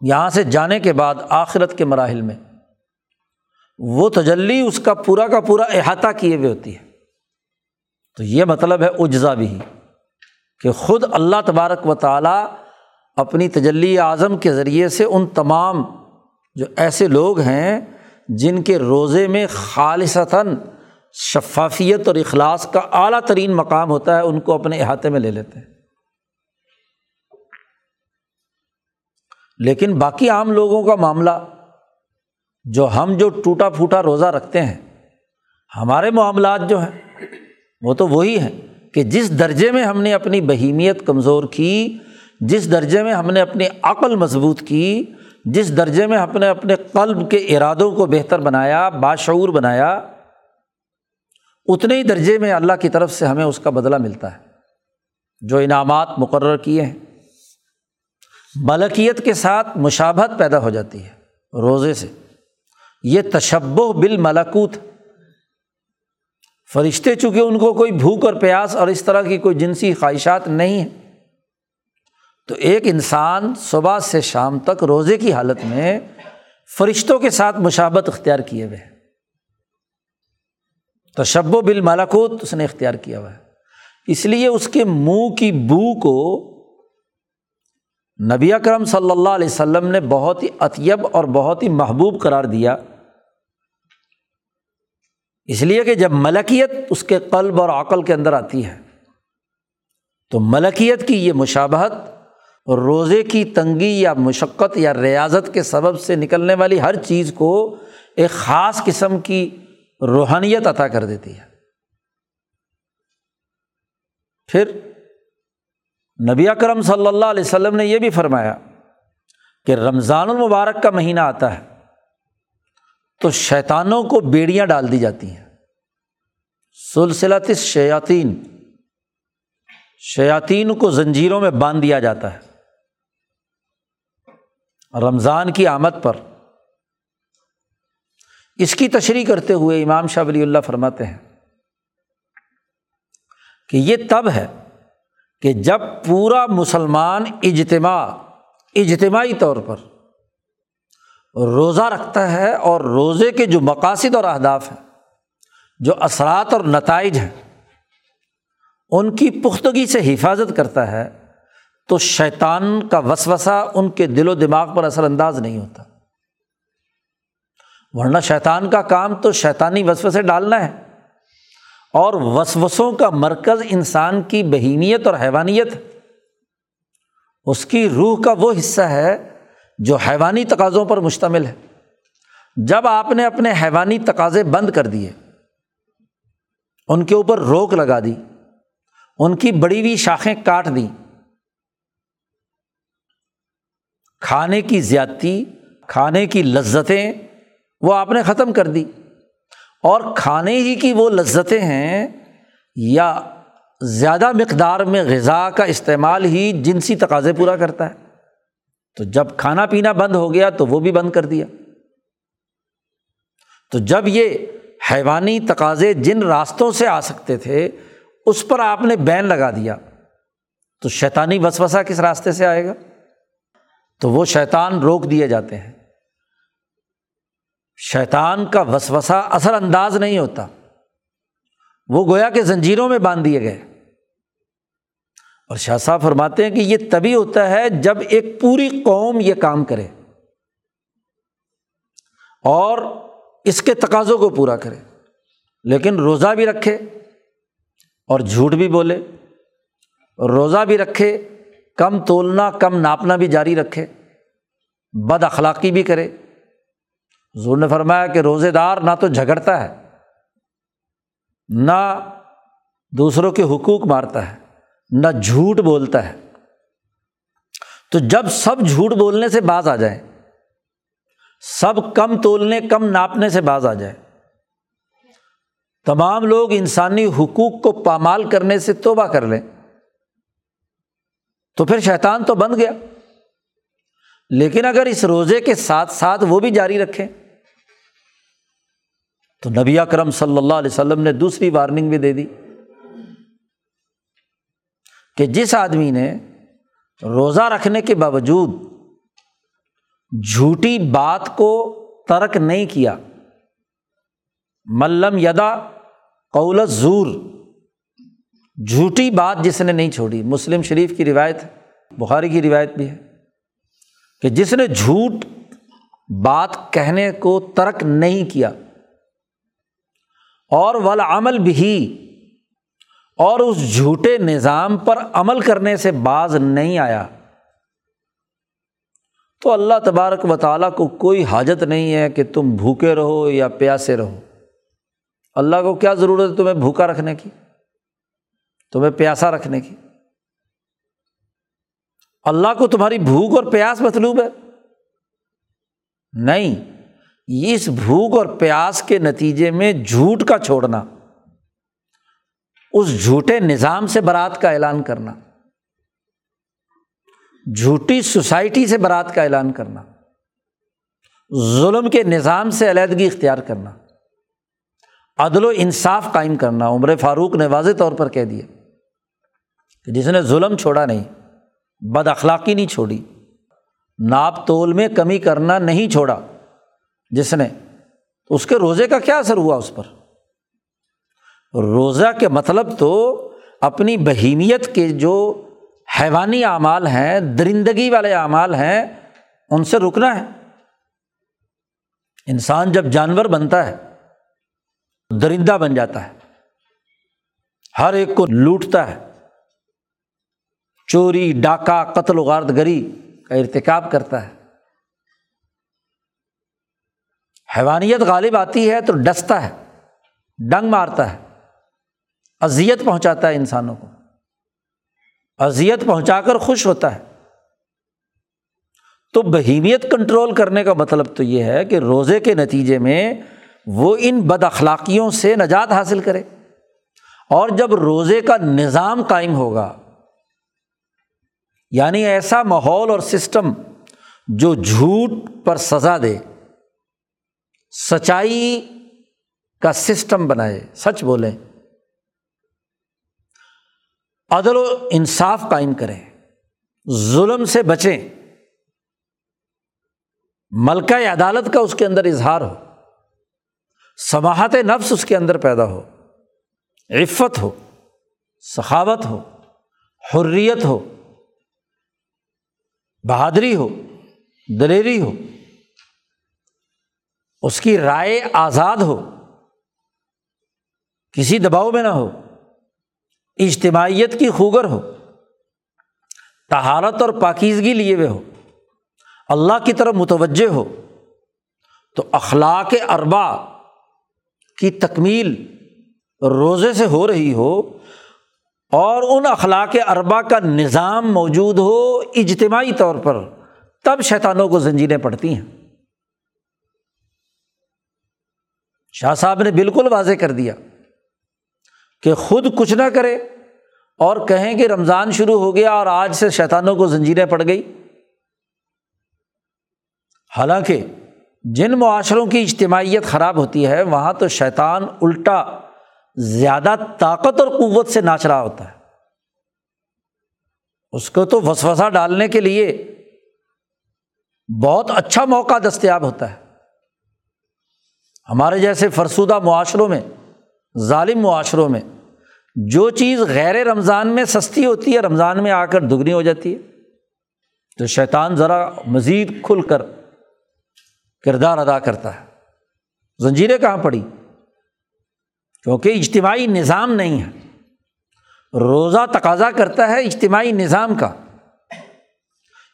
یہاں سے جانے کے بعد آخرت کے مراحل میں۔ وہ تجلی اس کا پورا کا پورا احاطہ کیے ہوئے ہوتی ہے۔ تو یہ مطلب ہے اجزا بھی، کہ خود اللہ تبارک و تعالیٰ اپنی تجلی اعظم کے ذریعے سے ان تمام جو ایسے لوگ ہیں جن کے روزے میں خالصتاً شفافیت اور اخلاص کا اعلیٰ ترین مقام ہوتا ہے، ان کو اپنے احاطے میں لے لیتے ہیں۔ لیکن باقی عام لوگوں کا معاملہ جو ہم جو ٹوٹا پھوٹا روزہ رکھتے ہیں، ہمارے معاملات جو ہیں، وہ تو وہی ہیں کہ جس درجے میں ہم نے اپنی بہیمیت کمزور کی، جس درجے میں ہم نے اپنی عقل مضبوط کی، جس درجے میں ہم نے اپنے قلب کے ارادوں کو بہتر بنایا، باشعور بنایا، اتنے ہی درجے میں اللہ کی طرف سے ہمیں اس کا بدلہ ملتا ہے۔ جو انعامات مقرر کیے ہیں، ملکیت کے ساتھ مشابت پیدا ہو جاتی ہے روزے سے۔ یہ تشب و بال فرشتے چونکہ ان کو کوئی بھوک اور پیاس اور اس طرح کی کوئی جنسی خواہشات نہیں ہیں، تو ایک انسان صبح سے شام تک روزے کی حالت میں فرشتوں کے ساتھ مشابت اختیار کیے ہوئے ہیں تو شب و بل اس نے اختیار کیا ہوا ہے۔ اس لیے اس کے منہ کی بو کو نبی اکرم صلی اللہ علیہ وسلم نے بہت ہی اطیب اور بہت ہی محبوب قرار دیا۔ اس لیے کہ جب ملکیت اس کے قلب اور عقل کے اندر آتی ہے، تو ملکیت کی یہ مشابہت روزے کی تنگی یا مشقت یا ریاضت کے سبب سے نکلنے والی ہر چیز کو ایک خاص قسم کی روحانیت عطا کر دیتی ہے۔ پھر نبی اکرم صلی اللہ علیہ وسلم نے یہ بھی فرمایا کہ رمضان المبارک کا مہینہ آتا ہے۔ تو شیطانوں کو بیڑیاں ڈال دی جاتی ہیں۔ سلسلت شیاطین شیاطین کو زنجیروں میں باندھ دیا جاتا ہے۔ رمضان کی آمد پر۔ اس کی تشریح کرتے ہوئے امام شاہ ولی اللہ فرماتے ہیں کہ یہ تب ہے کہ جب پورا مسلمان اجتماع، اجتماعی طور پر روزہ رکھتا ہے اور روزے کے جو مقاصد اور اہداف ہیں، جو اثرات اور نتائج ہیں، ان کی پختگی سے حفاظت کرتا ہے، تو شیطان کا وسوسہ ان کے دل و دماغ پر اثر انداز نہیں ہوتا۔ ورنہ شیطان کا کام تو شیطانی وسوسے ڈالنا ہے۔ اور وسوسوں کا مرکز انسان کی بہینیت اور حیوانیت، اس کی روح کا وہ حصہ ہے جو حیوانی تقاضوں پر مشتمل ہے۔ جب آپ نے اپنے حیوانی تقاضے بند کر دیے، ان کے اوپر روک لگا دی، ان کی بڑی ہوئی شاخیں کاٹ دیں، کھانے کی زیادتی، کھانے کی لذتیں وہ آپ نے ختم کر دی۔ اور کھانے ہی کی وہ لذتیں ہیں یا زیادہ مقدار میں غذا کا استعمال ہی جنسی تقاضے پورا کرتا ہے۔ تو جب کھانا پینا بند ہو گیا تو وہ بھی بند کر دیا۔ تو جب یہ حیوانی تقاضے جن راستوں سے آ سکتے تھے، اس پر آپ نے بین لگا دیا، تو شیطانی وسوسا کس راستے سے آئے گا؟ تو وہ شیطان روک دیے جاتے ہیں۔ شیطان کا وسوسا اثر انداز نہیں ہوتا۔ وہ گویا کہ زنجیروں میں باندھ دیے گئے۔ اور شاہ صاحب فرماتے ہیں کہ یہ تبھی ہوتا ہے جب ایک پوری قوم یہ کام کرے اور اس کے تقاضوں کو پورا کرے، لیکن روزہ بھی رکھے اور جھوٹ بھی بولے، روزہ بھی رکھے، کم تولنا، کم ناپنا بھی جاری رکھے، بد اخلاقی بھی کرے۔ زور نے فرمایا کہ روزے دار نہ تو جھگڑتا ہے، نہ دوسروں کے حقوق مارتا ہے۔ نہ جھوٹ بولتا ہے۔ تو جب سب جھوٹ بولنے سے باز آ جائے، سب کم تولنے، کم ناپنے سے باز آ جائے۔ تمام لوگ انسانی حقوق کو پامال کرنے سے توبہ کر لیں۔ تو پھر شیطان تو بند گیا۔ لیکن اگر اس روزے کے ساتھ ساتھ وہ بھی جاری رکھیں تو نبی اکرم صلی اللہ علیہ وسلم نے دوسری وارننگ بھی دے دی۔ کہ جس آدمی نے روزہ رکھنے کے باوجود جھوٹی بات کو ترک نہیں کیا، ملم یدا قول زور جھوٹی بات جس نے نہیں چھوڑی۔ مسلم شریف کی روایت، بخاری کی روایت بھی ہے کہ جس نے جھوٹ بات کہنے کو ترک نہیں کیا اور ولامل بھی اور اس جھوٹے نظام پر عمل کرنے سے باز نہیں آیا۔ تو اللہ تبارک و تعالیٰ کو کوئی حاجت نہیں ہے کہ تم بھوکے رہو یا پیاسے رہو۔ اللہ کو کیا ضرورت ہے تمہیں بھوکا رکھنے کی؟ تمہیں پیاسا رکھنے کی۔ اللہ کو تمہاری بھوک اور پیاس مطلوب ہے؟ نہیں، اس بھوک اور پیاس کے نتیجے میں جھوٹ کا چھوڑنا۔ اس جھوٹے نظام سے برات کا اعلان کرنا، جھوٹی سوسائٹی سے برات کا اعلان کرنا، ظلم کے نظام سے علیحدگی اختیار کرنا، عدل و انصاف قائم کرنا، عمر فاروق نے واضح طور پر کہہ دیا کہ جس نے ظلم چھوڑا نہیں، بد اخلاقی نہیں چھوڑی، ناپ تول میں کمی کرنا نہیں چھوڑا، جس نے، اس کے روزے کا کیا اثر ہوا اس پر؟ روزہ کے مطلب تو اپنی بہیمیت کے جو حیوانی اعمال ہیں، درندگی والے اعمال ہیں، ان سے رکنا ہے۔ انسان جب جانور بنتا ہے، درندہ بن جاتا ہے، ہر ایک کو لوٹتا ہے۔ چوری، ڈاکہ، قتل و غارت گری کا ارتکاب کرتا ہے۔ حیوانیت غالب آتی ہے تو ڈستا ہے، ڈنگ مارتا ہے۔ اذیت پہنچاتا ہے انسانوں کو۔ اذیت پہنچا کر خوش ہوتا ہے۔ تو بہیمیت کنٹرول کرنے کا مطلب تو یہ ہے کہ روزے کے نتیجے میں وہ ان بد اخلاقیوں سے نجات حاصل کرے۔ اور جب روزے کا نظام قائم ہوگا یعنی ایسا ماحول اور سسٹم جو جھوٹ پر سزا دے، سچائی کا سسٹم بنائے، سچ بولیں عدل و انصاف قائم کریں، ظلم سے بچیں، ملکہ عدالت کا اس کے اندر اظہار ہو سماہت نفس اس کے اندر پیدا ہو، عفت ہو، سخاوت ہو، حریت ہو، بہادری ہو، دلیری ہو، اس کی رائے آزاد ہو، کسی دباؤ میں نہ ہو۔ اجتماعیت کی خوگر ہو تہارت اور پاکیزگی لیے ہوئے ہو، اللہ کی طرف متوجہ ہو، تو اخلاق اربا کی تکمیل روزے سے ہو رہی ہو اور ان اخلاق اربا کا نظام موجود ہو اجتماعی طور پر، تب شیطانوں کو زنجیریں پڑتی ہیں۔ شاہ صاحب نے بالکل واضح کر دیا۔ کہ خود کچھ نہ کرے اور کہیں کہ رمضان شروع ہو گیا اور آج سے شیطانوں کو زنجیریں پڑ گئی۔ حالانکہ جن معاشروں کی اجتماعیت خراب ہوتی ہے، وہاں تو شیطان الٹا زیادہ طاقت اور قوت سے ناچ رہا ہوتا ہے۔ اس کو تو وسوسہ ڈالنے کے لیے بہت اچھا موقع دستیاب ہوتا ہے۔ ہمارے جیسے فرسودہ معاشروں میں ظالم معاشروں میں، جو چیز غیر رمضان میں سستی ہوتی ہے، رمضان میں آ کر دگنی ہو جاتی ہے۔ تو شیطان ذرا مزید کھل کر کردار ادا کرتا ہے۔ زنجیریں کہاں پڑی؟ کیونکہ اجتماعی نظام نہیں ہے۔ روزہ تقاضا کرتا ہے اجتماعی نظام کا۔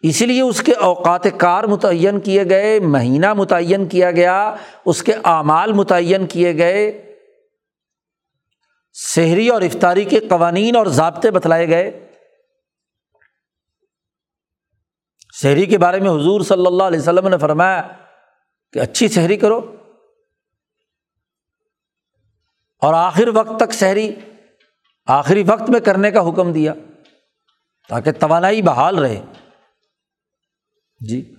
اسی لیے اس کے اوقات کار متعین کیے گئے، مہینہ متعین کیا گیا، اس کے اعمال متعین کیے گئے۔ شہری اور افطاری کے قوانین اور ضابطے بتلائے گئے۔ شہری کے بارے میں حضور صلی اللہ علیہ وسلم نے فرمایا کہ اچھی شہری کرو۔ اور آخر وقت تک شہری آخری وقت میں کرنے کا حکم دیا تاکہ توانائی بحال رہے۔ جی۔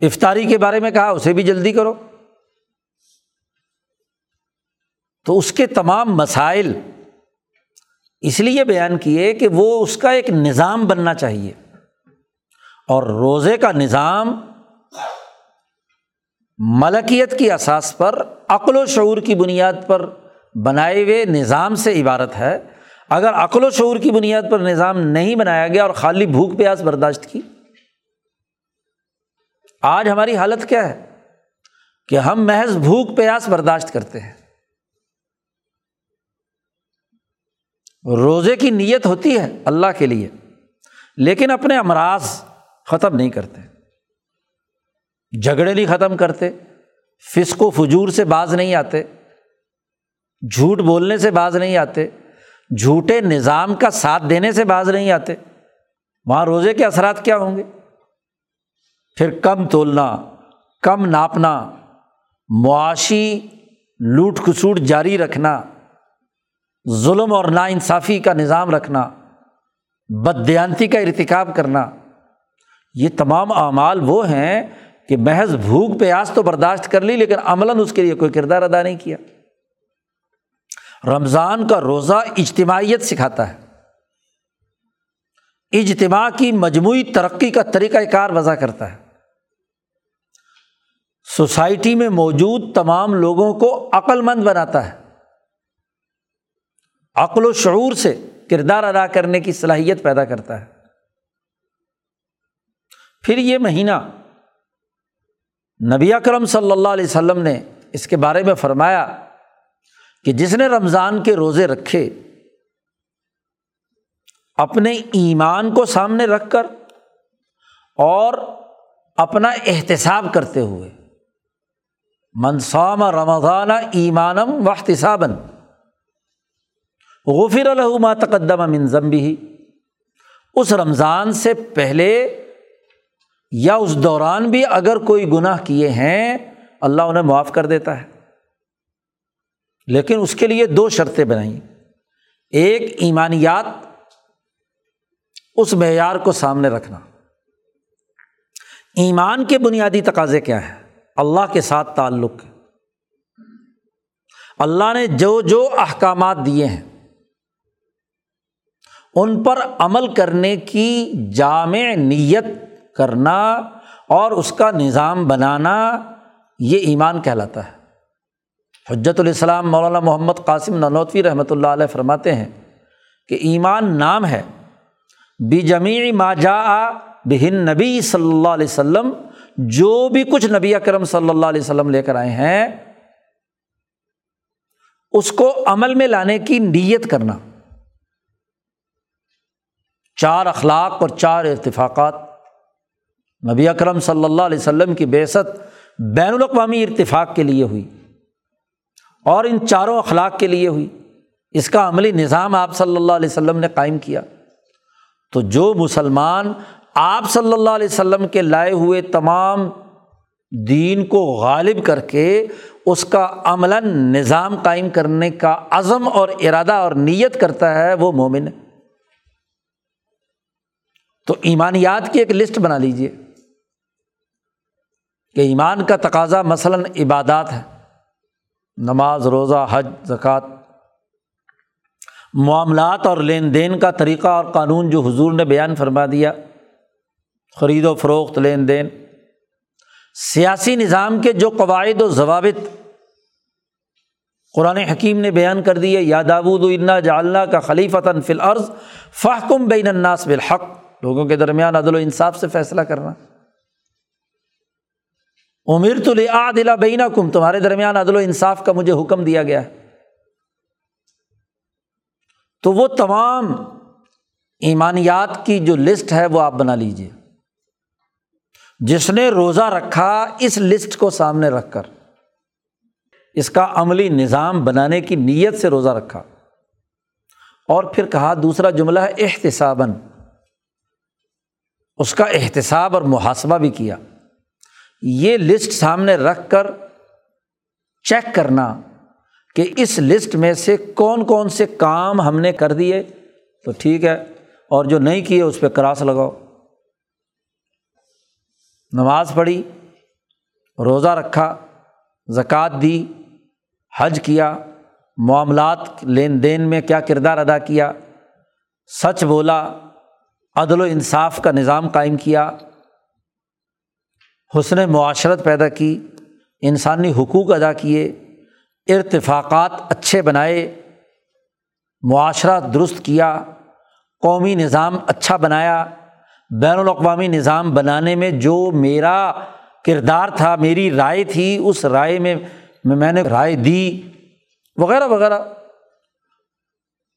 افطاری کے بارے میں کہا، اسے بھی جلدی کرو۔ تو اس کے تمام مسائل اس لیے بیان کیے کہ وہ اس کا ایک نظام بننا چاہیے۔ اور روزے کا نظام ملکیت کی اساس پر، عقل و شعور کی بنیاد پر بنائے ہوئے نظام سے عبارت ہے۔ اگر عقل و شعور کی بنیاد پر نظام نہیں بنایا گیا اور خالی بھوک پیاس برداشت کی، آج ہماری حالت کیا ہے؟ کہ ہم محض بھوک پیاس برداشت کرتے ہیں۔ روزے کی نیت ہوتی ہے اللہ کے لیے، لیکن اپنے امراض ختم نہیں کرتے، جھگڑے نہیں ختم کرتے، فسق و فجور سے باز نہیں آتے، جھوٹ بولنے سے باز نہیں آتے، جھوٹے نظام کا ساتھ دینے سے باز نہیں آتے، وہاں روزے کے اثرات کیا ہوں گے؟ پھر کم تولنا، کم ناپنا، معاشی لوٹ کھسوٹ جاری رکھنا ظلم اور نا انصافی کا نظام رکھنا بدیانتی کا ارتکاب کرنا، یہ تمام اعمال وہ ہیں کہ محض بھوک پیاس تو برداشت کر لی لیکن عملاً اس کے لیے کوئی کردار ادا نہیں کیا۔ رمضان کا روزہ اجتماعیت سکھاتا ہے۔ اجتماع کی مجموعی ترقی کا طریقۂ کار وضع کرتا ہے۔ سوسائٹی میں موجود تمام لوگوں کو عقل مند بناتا ہے۔ عقل و شعور سے کردار ادا کرنے کی صلاحیت پیدا کرتا ہے۔ پھر یہ مہینہ نبی اکرم صلی اللہ علیہ وسلم نے اس کے بارے میں فرمایا کہ جس نے رمضان کے روزے رکھے، اپنے ایمان کو سامنے رکھ کر اور اپنا احتساب کرتے ہوئے منسام رمضان ایمانم احتسابن غفر الحما تقدم منظم بھی اس رمضان سے پہلے یا اس دوران بھی اگر کوئی گناہ کیے ہیں، اللہ انہیں معاف کر دیتا ہے۔ لیکن اس کے لیے دو شرطیں بنائیں۔ ایک ایمانیات، اس معیار کو سامنے رکھنا۔ ایمان کے بنیادی تقاضے کیا ہے اللہ کے ساتھ تعلق۔ اللہ نے جو جو احکامات دیے ہیں ان پر عمل کرنے کی جامع نیت کرنا اور اس کا نظام بنانا یہ ایمان کہلاتا ہے۔ حجت الاسلام مولانا محمد قاسم ننوتوی رحمۃ اللہ علیہ فرماتے ہیں کہ ایمان نام ہے۔ بی جمیع ما جا بہن نبی صلی اللہ علیہ وسلم، جو بھی کچھ نبی اکرم صلی اللہ علیہ وسلم لے کر آئے ہیں، اس کو عمل میں لانے کی نیت کرنا۔ چار اخلاق اور چار ارتفاقات۔ نبی اکرم صلی اللہ علیہ وسلم کی بیست بین الاقوامی ارتفاق کے لیے ہوئی اور ان چاروں اخلاق کے لیے ہوئی۔ اس کا عملی نظام آپ صلی اللہ علیہ وسلم نے قائم کیا۔ تو جو مسلمان آپ صلی اللہ علیہ وسلم کے لائے ہوئے تمام دین کو غالب کر کے اس کا عملاً نظام قائم کرنے کا عزم اور ارادہ اور نیت کرتا ہے، وہ مومن ہے۔ تو ایمانیات کی ایک لسٹ بنا لیجیے کہ ایمان کا تقاضا مثلاً عبادات ہے، نماز، روزہ، حج، زکوٰۃ۔ معاملات اور لین دین کا طریقہ اور قانون جو حضور نے بیان فرما دیا، خرید و فروخت، لین دین۔ سیاسی نظام کے جو قواعد و ضوابط قرآن حکیم نے بیان کر دیے، یا دابود انا جاللہ کا خلیفتاً فی العرض فحکم بین الناس بالحق۔ لوگوں کے درمیان عدل و انصاف سے فیصلہ کرنا۔ امیر تو دلا بینا کم تمہارے درمیان عدل و انصاف کا مجھے حکم دیا گیا ہے۔ تو وہ تمام ایمانیات کی جو لسٹ ہے وہ آپ بنا لیجیے جس نے روزہ رکھا، اس لسٹ کو سامنے رکھ کر۔ اس کا عملی نظام بنانے کی نیت سے روزہ رکھا۔ اور پھر کہا، دوسرا جملہ ہے، احتساباً۔ اس کا احتساب اور محاسبہ بھی کیا۔ یہ لسٹ سامنے رکھ کر چیک کرنا کہ اس لسٹ میں سے کون کون سے کام ہم نے کر دیے، تو ٹھیک ہے، اور جو نہیں کیے اس پہ کراس لگاؤ۔ نماز پڑھی، روزہ رکھا، زکوٰۃ دی، حج کیا، معاملات، لین دین میں کیا کردار ادا کیا، سچ بولا عدل و انصاف کا نظام قائم کیا، حسن معاشرت پیدا کی، انسانی حقوق ادا کیے، ارتفاقات اچھے بنائے، معاشرہ درست کیا، قومی نظام اچھا بنایا، بین الاقوامی نظام بنانے میں جو میرا کردار تھا، میری رائے تھی، اس رائے میں میں نے رائے دی، وغیرہ وغیرہ۔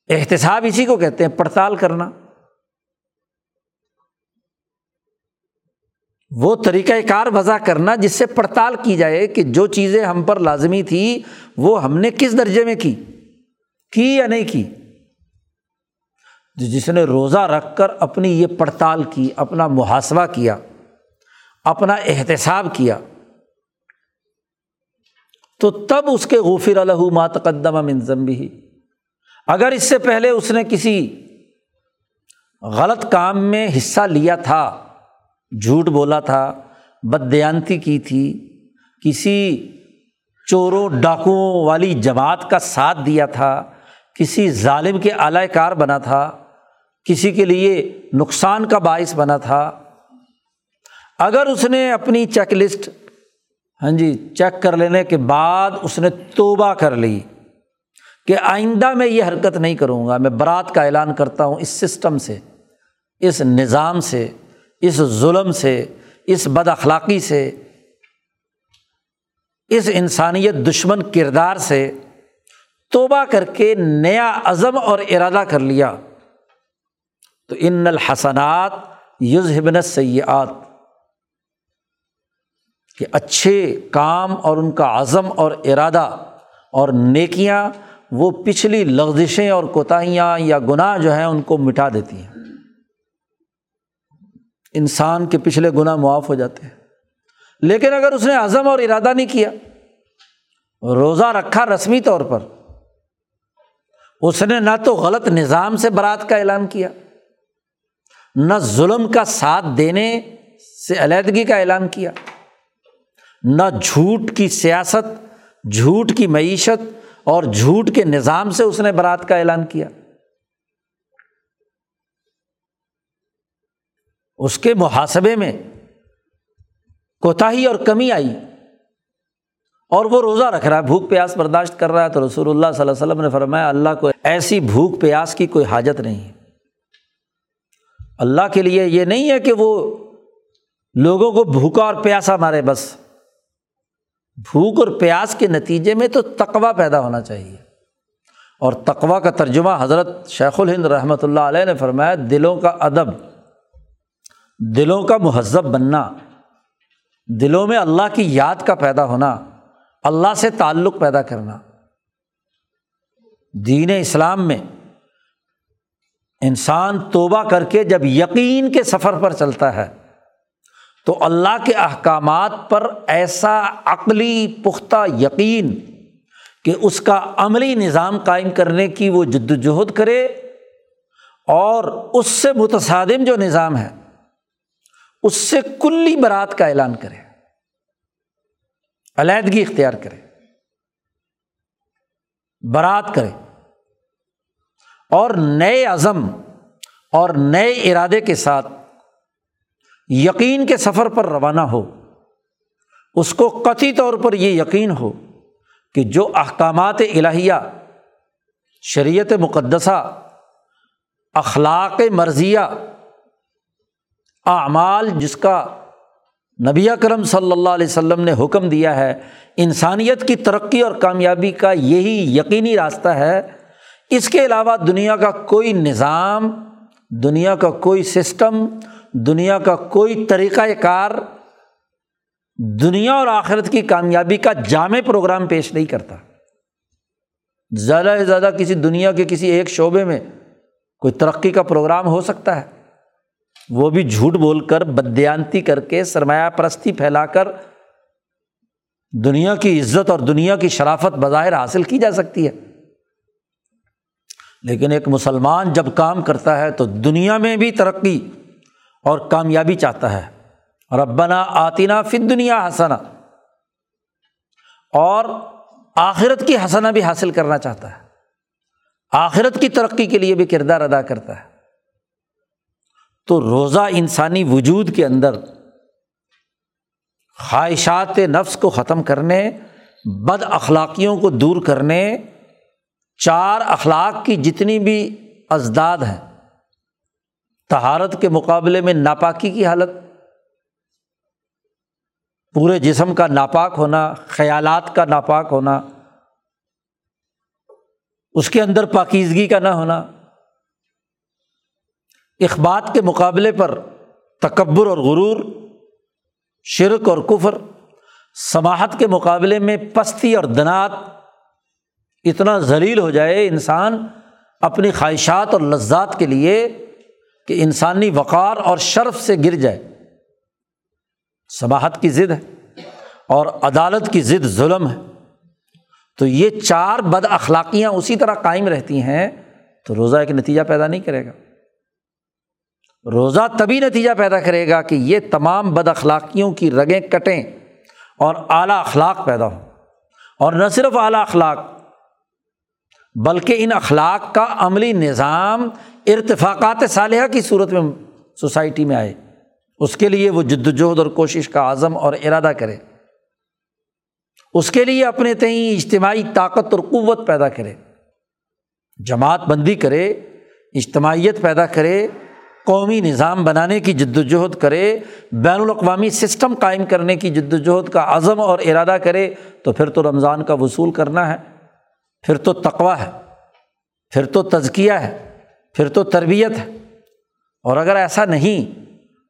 احتساب اسی کو کہتے ہیں، پڑتال کرنا۔ وہ طریقۂ کار وضع کرنا جس سے پڑتال کی جائے کہ جو چیزیں ہم پر لازمی تھی، وہ ہم نے کس درجے میں کی؟ کی یا نہیں کی؟ جس نے روزہ رکھ کر اپنی یہ پڑتال کی، اپنا محاسبہ کیا، اپنا احتساب کیا، تو تب اس کے غفر الح ماتقدم منظم بھی اگر اس سے پہلے اس نے کسی غلط کام میں حصہ لیا تھا جھوٹ بولا تھا بدیانتی کی تھی، کسی چوروں ڈاکوؤں والی جماعت کا ساتھ دیا تھا، کسی ظالم کے اعلی کار بنا تھا، کسی کے لیے نقصان کا باعث بنا تھا۔ اگر اس نے اپنی چیک لسٹ ہاں جی چیک کر لینے کے بعد اس نے توبہ کر لی کہ آئندہ میں یہ حرکت نہیں کروں گا، میں برات کا اعلان کرتا ہوں اس سسٹم سے، اس نظام سے۔ اس ظلم سے، اس بد اخلاقی سے، اس انسانیت دشمن کردار سے توبہ کر کے نیا عزم اور ارادہ کر لیا۔ تو ان الحسنات یزہبن سیاحت کہ اچھے کام اور ان کا عزم اور ارادہ اور نیکیاں وہ پچھلی لغزشیں اور کوتاہیاں یا گناہ جو ہیں ان کو مٹا دیتی ہیں۔ انسان کے پچھلے گناہ معاف ہو جاتے ہیں۔ لیکن اگر اس نے عزم اور ارادہ نہیں کیا، روزہ رکھا رسمی طور پر، اس نے نہ تو غلط نظام سے برات کا اعلان کیا، نہ ظلم کا ساتھ دینے سے علیحدگی کا اعلان کیا، نہ جھوٹ کی سیاست، جھوٹ کی معیشت اور جھوٹ کے نظام سے اس نے برات کا اعلان کیا۔ اس کے محاسبے میں کوتاہی اور کمی آئی اور وہ روزہ رکھ رہا ہے، بھوک پیاس برداشت کر رہا ہے تو رسول اللہ صلی اللہ علیہ وسلم نے فرمایا، اللہ کو ایسی بھوک پیاس کی کوئی حاجت نہیں۔ ہے اللہ کے لیے یہ نہیں ہے کہ وہ لوگوں کو بھوکا اور پیاسا مارے، بس بھوک اور پیاس کے نتیجے میں تو تقوا پیدا ہونا چاہیے۔ اور تقوا کا ترجمہ حضرت شیخ الہند رحمۃ اللہ علیہ نے فرمایا، دلوں کا ادب۔ دلوں کا مہذب بننا، دلوں میں اللہ کی یاد کا پیدا ہونا، اللہ سے تعلق پیدا کرنا۔ دین اسلام میں انسان توبہ کر کے جب یقین کے سفر پر چلتا ہے، تو اللہ کے احکامات پر ایسا عقلی پختہ یقین کہ اس کا عملی نظام قائم کرنے کی وہ جد وجہد کرے اور اس سے متصادم جو نظام ہے اس سے کلی برات کا اعلان کرے، علیحدگی اختیار کرے، برات کرے۔ اور نئے عزم اور نئے ارادے کے ساتھ یقین کے سفر پر روانہ ہو۔ اس کو قطعی طور پر یہ یقین ہو کہ جو احکامات الہیہ، شریعت مقدسہ، اخلاق مرضیہ اعمال جس کا نبی کرم صلی اللہ علیہ وسلم نے حکم دیا ہے، انسانیت کی ترقی اور کامیابی کا یہی یقینی راستہ ہے۔ اس کے علاوہ دنیا کا کوئی نظام، دنیا کا کوئی سسٹم، دنیا کا کوئی طریقۂ کار دنیا اور آخرت کی کامیابی کا جامع پروگرام پیش نہیں کرتا۔ زیادہ سے زیادہ کسی دنیا کے کسی ایک شعبے میں کوئی ترقی کا پروگرام ہو سکتا ہے۔ وہ بھی جھوٹ بول کر بدیانتی کر کے سرمایہ پرستی پھیلا کر دنیا کی عزت اور دنیا کی شرافت بظاہر حاصل کی جا سکتی ہے۔ لیکن ایک مسلمان جب کام کرتا ہے تو دنیا میں بھی ترقی اور کامیابی چاہتا ہے۔ ربنا آتینہ فن دنیا حسنا اور آخرت کی حسنا بھی حاصل کرنا چاہتا ہے۔ آخرت کی ترقی کے لیے بھی کردار ادا کرتا ہے۔ تو روزہ انسانی وجود کے اندر خواہشات نفس کو ختم کرنے، بد اخلاقیوں کو دور کرنے، چار اخلاق کی جتنی بھی ازداد ہیں تہارت کے مقابلے میں ناپاکی کی حالت، پورے جسم کا ناپاک ہونا، خیالات کا ناپاک ہونا، اس کے اندر پاکیزگی کا نہ ہونا اخبات کے مقابلے پر تکبر اور غرور، شرک اور کفر سماہت کے مقابلے میں پستی اور دنات، اتنا ذلیل ہو جائے انسان اپنی خواہشات اور لذات کے لیے کہ انسانی وقار اور شرف سے گر جائے۔ سماہت کی ضد ہے اور عدالت کی ضد ظلم ہے۔ تو یہ چار بد اخلاقیاں اسی طرح قائم رہتی ہیں تو روزہ ایک نتیجہ پیدا نہیں کرے گا۔ روزہ تبھی نتیجہ پیدا کرے گا کہ یہ تمام بد اخلاقیوں کی رگیں کٹیں اور اعلیٰ اخلاق پیدا ہوں۔ اور نہ صرف اعلیٰ اخلاق، بلکہ ان اخلاق کا عملی نظام ارتفاقات صالحہ کی صورت میں سوسائٹی میں آئے۔ اس کے لیے وہ جد وجہد اور کوشش کا عزم اور ارادہ کرے۔ اس کے لیے اپنے تئیں اجتماعی طاقت اور قوت پیدا کرے۔ جماعت بندی کرے، اجتماعیت پیدا کرے قومی نظام بنانے کی جد وجہد کرے، بین الاقوامی سسٹم قائم کرنے کی جد وجہد کا عزم اور ارادہ کرے، تو پھر تو رمضان کا وصول کرنا ہے۔ پھر تو تقوا ہے۔ پھر تو تزکیہ ہے۔ پھر تو تربیت ہے۔ اور اگر ایسا نہیں،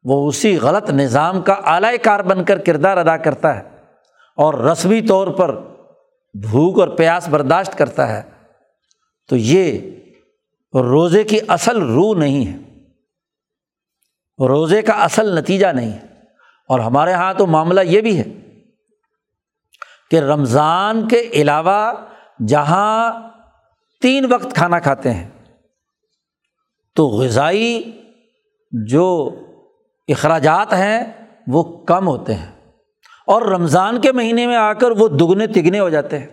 وہ اسی غلط نظام کا اعلی کار بن کر کردار ادا کرتا ہے اور رسمی طور پر بھوک اور پیاس برداشت کرتا ہے، تو یہ روزے کی اصل روح نہیں ہے۔ روزے کا اصل نتیجہ نہیں۔ ہے اور ہمارے یہاں تو معاملہ یہ بھی ہے کہ رمضان کے علاوہ جہاں تین وقت کھانا کھاتے ہیں، تو غذائی جو اخراجات ہیں وہ کم ہوتے ہیں۔ اور رمضان کے مہینے میں آ کر وہ دگنے تگنے ہو جاتے ہیں۔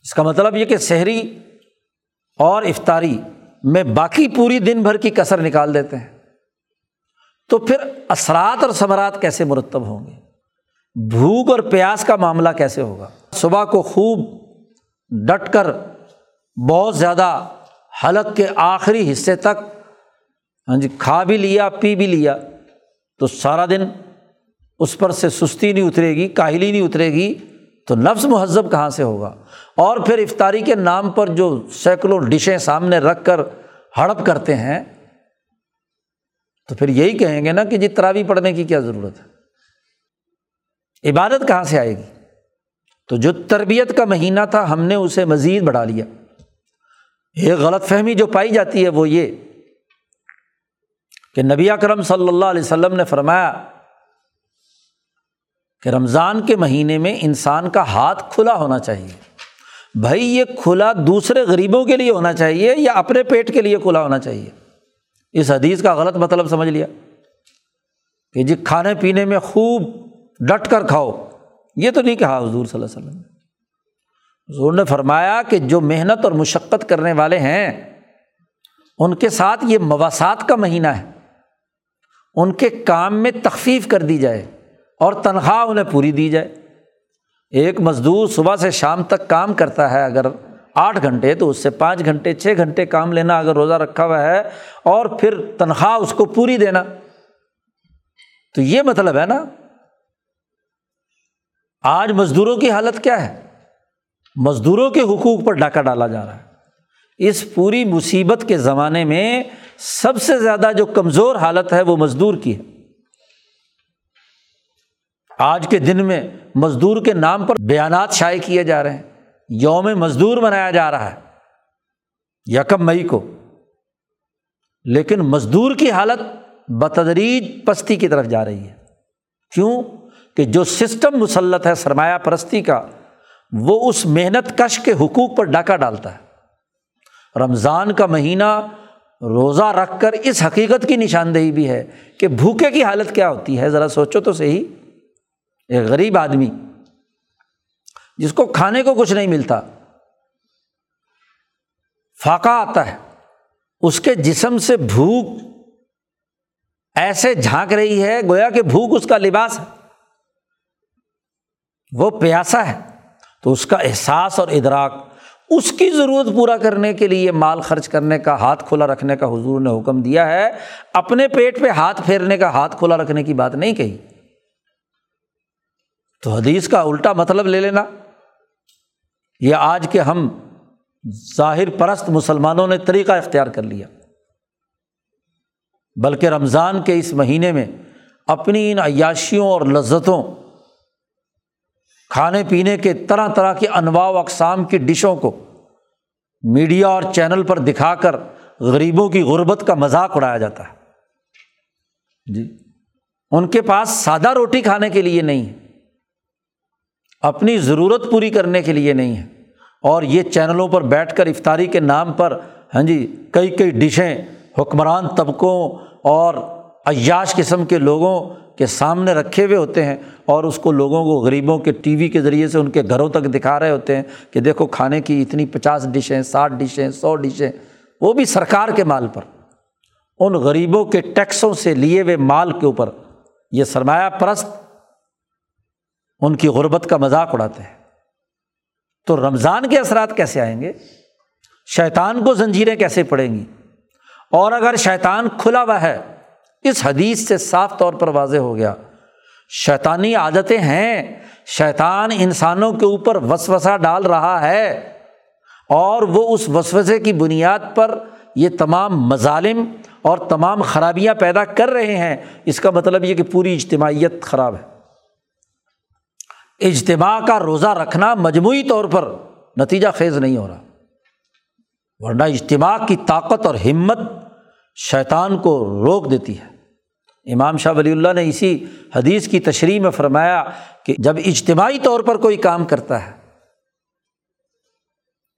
اس کا مطلب یہ کہ شہری اور افطاری میں باقی پوری دن بھر کی کثر نکال دیتے ہیں۔ تو پھر اثرات اور ثمرات کیسے مرتب ہوں گے؟ بھوک اور پیاس کا معاملہ کیسے ہوگا؟ صبح کو خوب ڈٹ کر بہت زیادہ حلق کے آخری حصے تک ہاں جی کھا بھی لیا، پی بھی لیا، تو سارا دن اس پر سے سستی نہیں اترے گی، کاہلی نہیں اترے گی، تو نفس مہذب کہاں سے ہوگا؟ اور پھر افطاری کے نام پر جو سینکڑوں ڈشیں سامنے رکھ کر ہڑپ کرتے ہیں تو پھر یہی کہیں گے نا کہ جی تراوی پڑھنے کی کیا ضرورت ہے؟ عبادت کہاں سے آئے گی؟ تو جو تربیت کا مہینہ تھا ہم نے اسے مزید بڑھا لیا۔ ایک غلط فہمی جو پائی جاتی ہے وہ یہ کہ نبی اکرم صلی اللہ علیہ وسلم نے فرمایا کہ رمضان کے مہینے میں انسان کا ہاتھ کھلا ہونا چاہیے۔ بھائی یہ کھلا دوسرے غریبوں کے لیے ہونا چاہیے یا اپنے پیٹ کے لیے کھلا ہونا چاہیے؟ اس حدیث کا غلط مطلب سمجھ لیا کہ جی کھانے پینے میں خوب ڈٹ کر کھاؤ، یہ تو نہیں کہا حضور صلی اللہ علیہ وسلم نے۔ حضور نے فرمایا کہ جو محنت اور مشقت کرنے والے ہیں، ان کے ساتھ یہ مواصلات کا مہینہ ہے۔ ان کے کام میں تخفیف کر دی جائے اور تنخواہ انہیں پوری دی جائے۔ ایک مزدور صبح سے شام تک کام کرتا ہے، اگر آٹھ گھنٹے تو اس سے پانچ گھنٹے، چھ گھنٹے کام لینا اگر روزہ رکھا ہوا ہے اور پھر تنخواہ اس کو پوری دینا، تو یہ مطلب ہے نا، آج مزدوروں کی حالت کیا ہے؟ مزدوروں کے حقوق پر ڈاکہ ڈالا جا رہا ہے۔ اس پوری مصیبت کے زمانے میں سب سے زیادہ جو کمزور حالت ہے وہ مزدور کی ہے۔ آج کے دن میں مزدور کے نام پر بیانات شائع کیے جا رہے ہیں۔ یوم مزدور منایا جا رہا ہے، یکم مئی کو۔ لیکن مزدور کی حالت بتدریج پستی کی طرف جا رہی ہے۔ کیوں؟ کہ جو سسٹم مسلط ہے سرمایہ پرستی کا، وہ اس محنت کش کے حقوق پر ڈاکہ ڈالتا ہے۔ رمضان کا مہینہ روزہ رکھ کر اس حقیقت کی نشاندہی بھی ہے کہ بھوکے کی حالت کیا ہوتی ہے۔ ذرا سوچو تو صحیح۔ ایک غریب آدمی جس کو کھانے کو کچھ نہیں ملتا۔ فاقہ آتا ہے۔ اس کے جسم سے بھوک ایسے جھانک رہی ہے، گویا کہ بھوک اس کا لباس ہے۔ وہ پیاسا ہے۔ تو اس کا احساس اور ادراک، اس کی ضرورت پورا کرنے کے لیے، مال خرچ کرنے کا، ہاتھ کھلا رکھنے کا حضور نے حکم دیا ہے۔ اپنے پیٹ پہ ہاتھ پھیرنے کا، ہاتھ کھلا رکھنے کی بات نہیں کہی۔ تو حدیث کا الٹا مطلب لے لینا۔ یہ آج کے ہم ظاہر پرست مسلمانوں نے طریقہ اختیار کر لیا۔ بلکہ رمضان کے اس مہینے میں اپنی ان عیاشیوں اور لذتوں، کھانے پینے کے طرح طرح کے انواع و اقسام کی ڈشوں کو میڈیا اور چینل پر دکھا کر غریبوں کی غربت کا مذاق اڑایا جاتا ہے۔ جی ان کے پاس سادہ روٹی کھانے کے لیے نہیں ہے۔ اپنی ضرورت پوری کرنے کے لیے نہیں ہے۔ اور یہ چینلوں پر بیٹھ کر افطاری کے نام پر ہاں جی کئی کئی ڈشیں، حکمران طبقوں اور عیاش قسم کے لوگوں کے سامنے رکھے ہوئے ہوتے ہیں اور اس کو لوگوں کو، غریبوں کے ٹی وی کے ذریعے سے ان کے گھروں تک دکھا رہے ہوتے ہیں کہ دیکھو کھانے کی اتنی پچاس ڈشیں، ساٹھ ڈشیں، سو ڈشیں۔ وہ بھی سرکار کے مال پر۔ ان غریبوں کے ٹیکسوں سے لیے ہوئے مال کے اوپر۔ یہ سرمایہ پرست ان کی غربت کا مذاق اڑاتے ہیں۔ تو رمضان کے اثرات کیسے آئیں گے؟ شیطان کو زنجیریں کیسے پڑیں گی؟ اور اگر شیطان کھلا ہوا ہے، اس حدیث سے صاف طور پر واضح ہو گیا۔ شیطانی عادتیں ہیں۔ شیطان انسانوں کے اوپر وسوسہ ڈال رہا ہے۔ اور وہ اس وسوسے کی بنیاد پر یہ تمام مظالم اور تمام خرابیاں پیدا کر رہے ہیں۔ اس کا مطلب یہ کہ پوری اجتماعیت خراب ہے۔ اجتماع کا روزہ رکھنا مجموعی طور پر نتیجہ خیز نہیں ہو رہا۔ ورنہ اجتماع کی طاقت اور ہمت شیطان کو روک دیتی ہے۔ امام شاہ ولی اللہ نے اسی حدیث کی تشریح میں فرمایا کہ جب اجتماعی طور پر کوئی کام کرتا ہے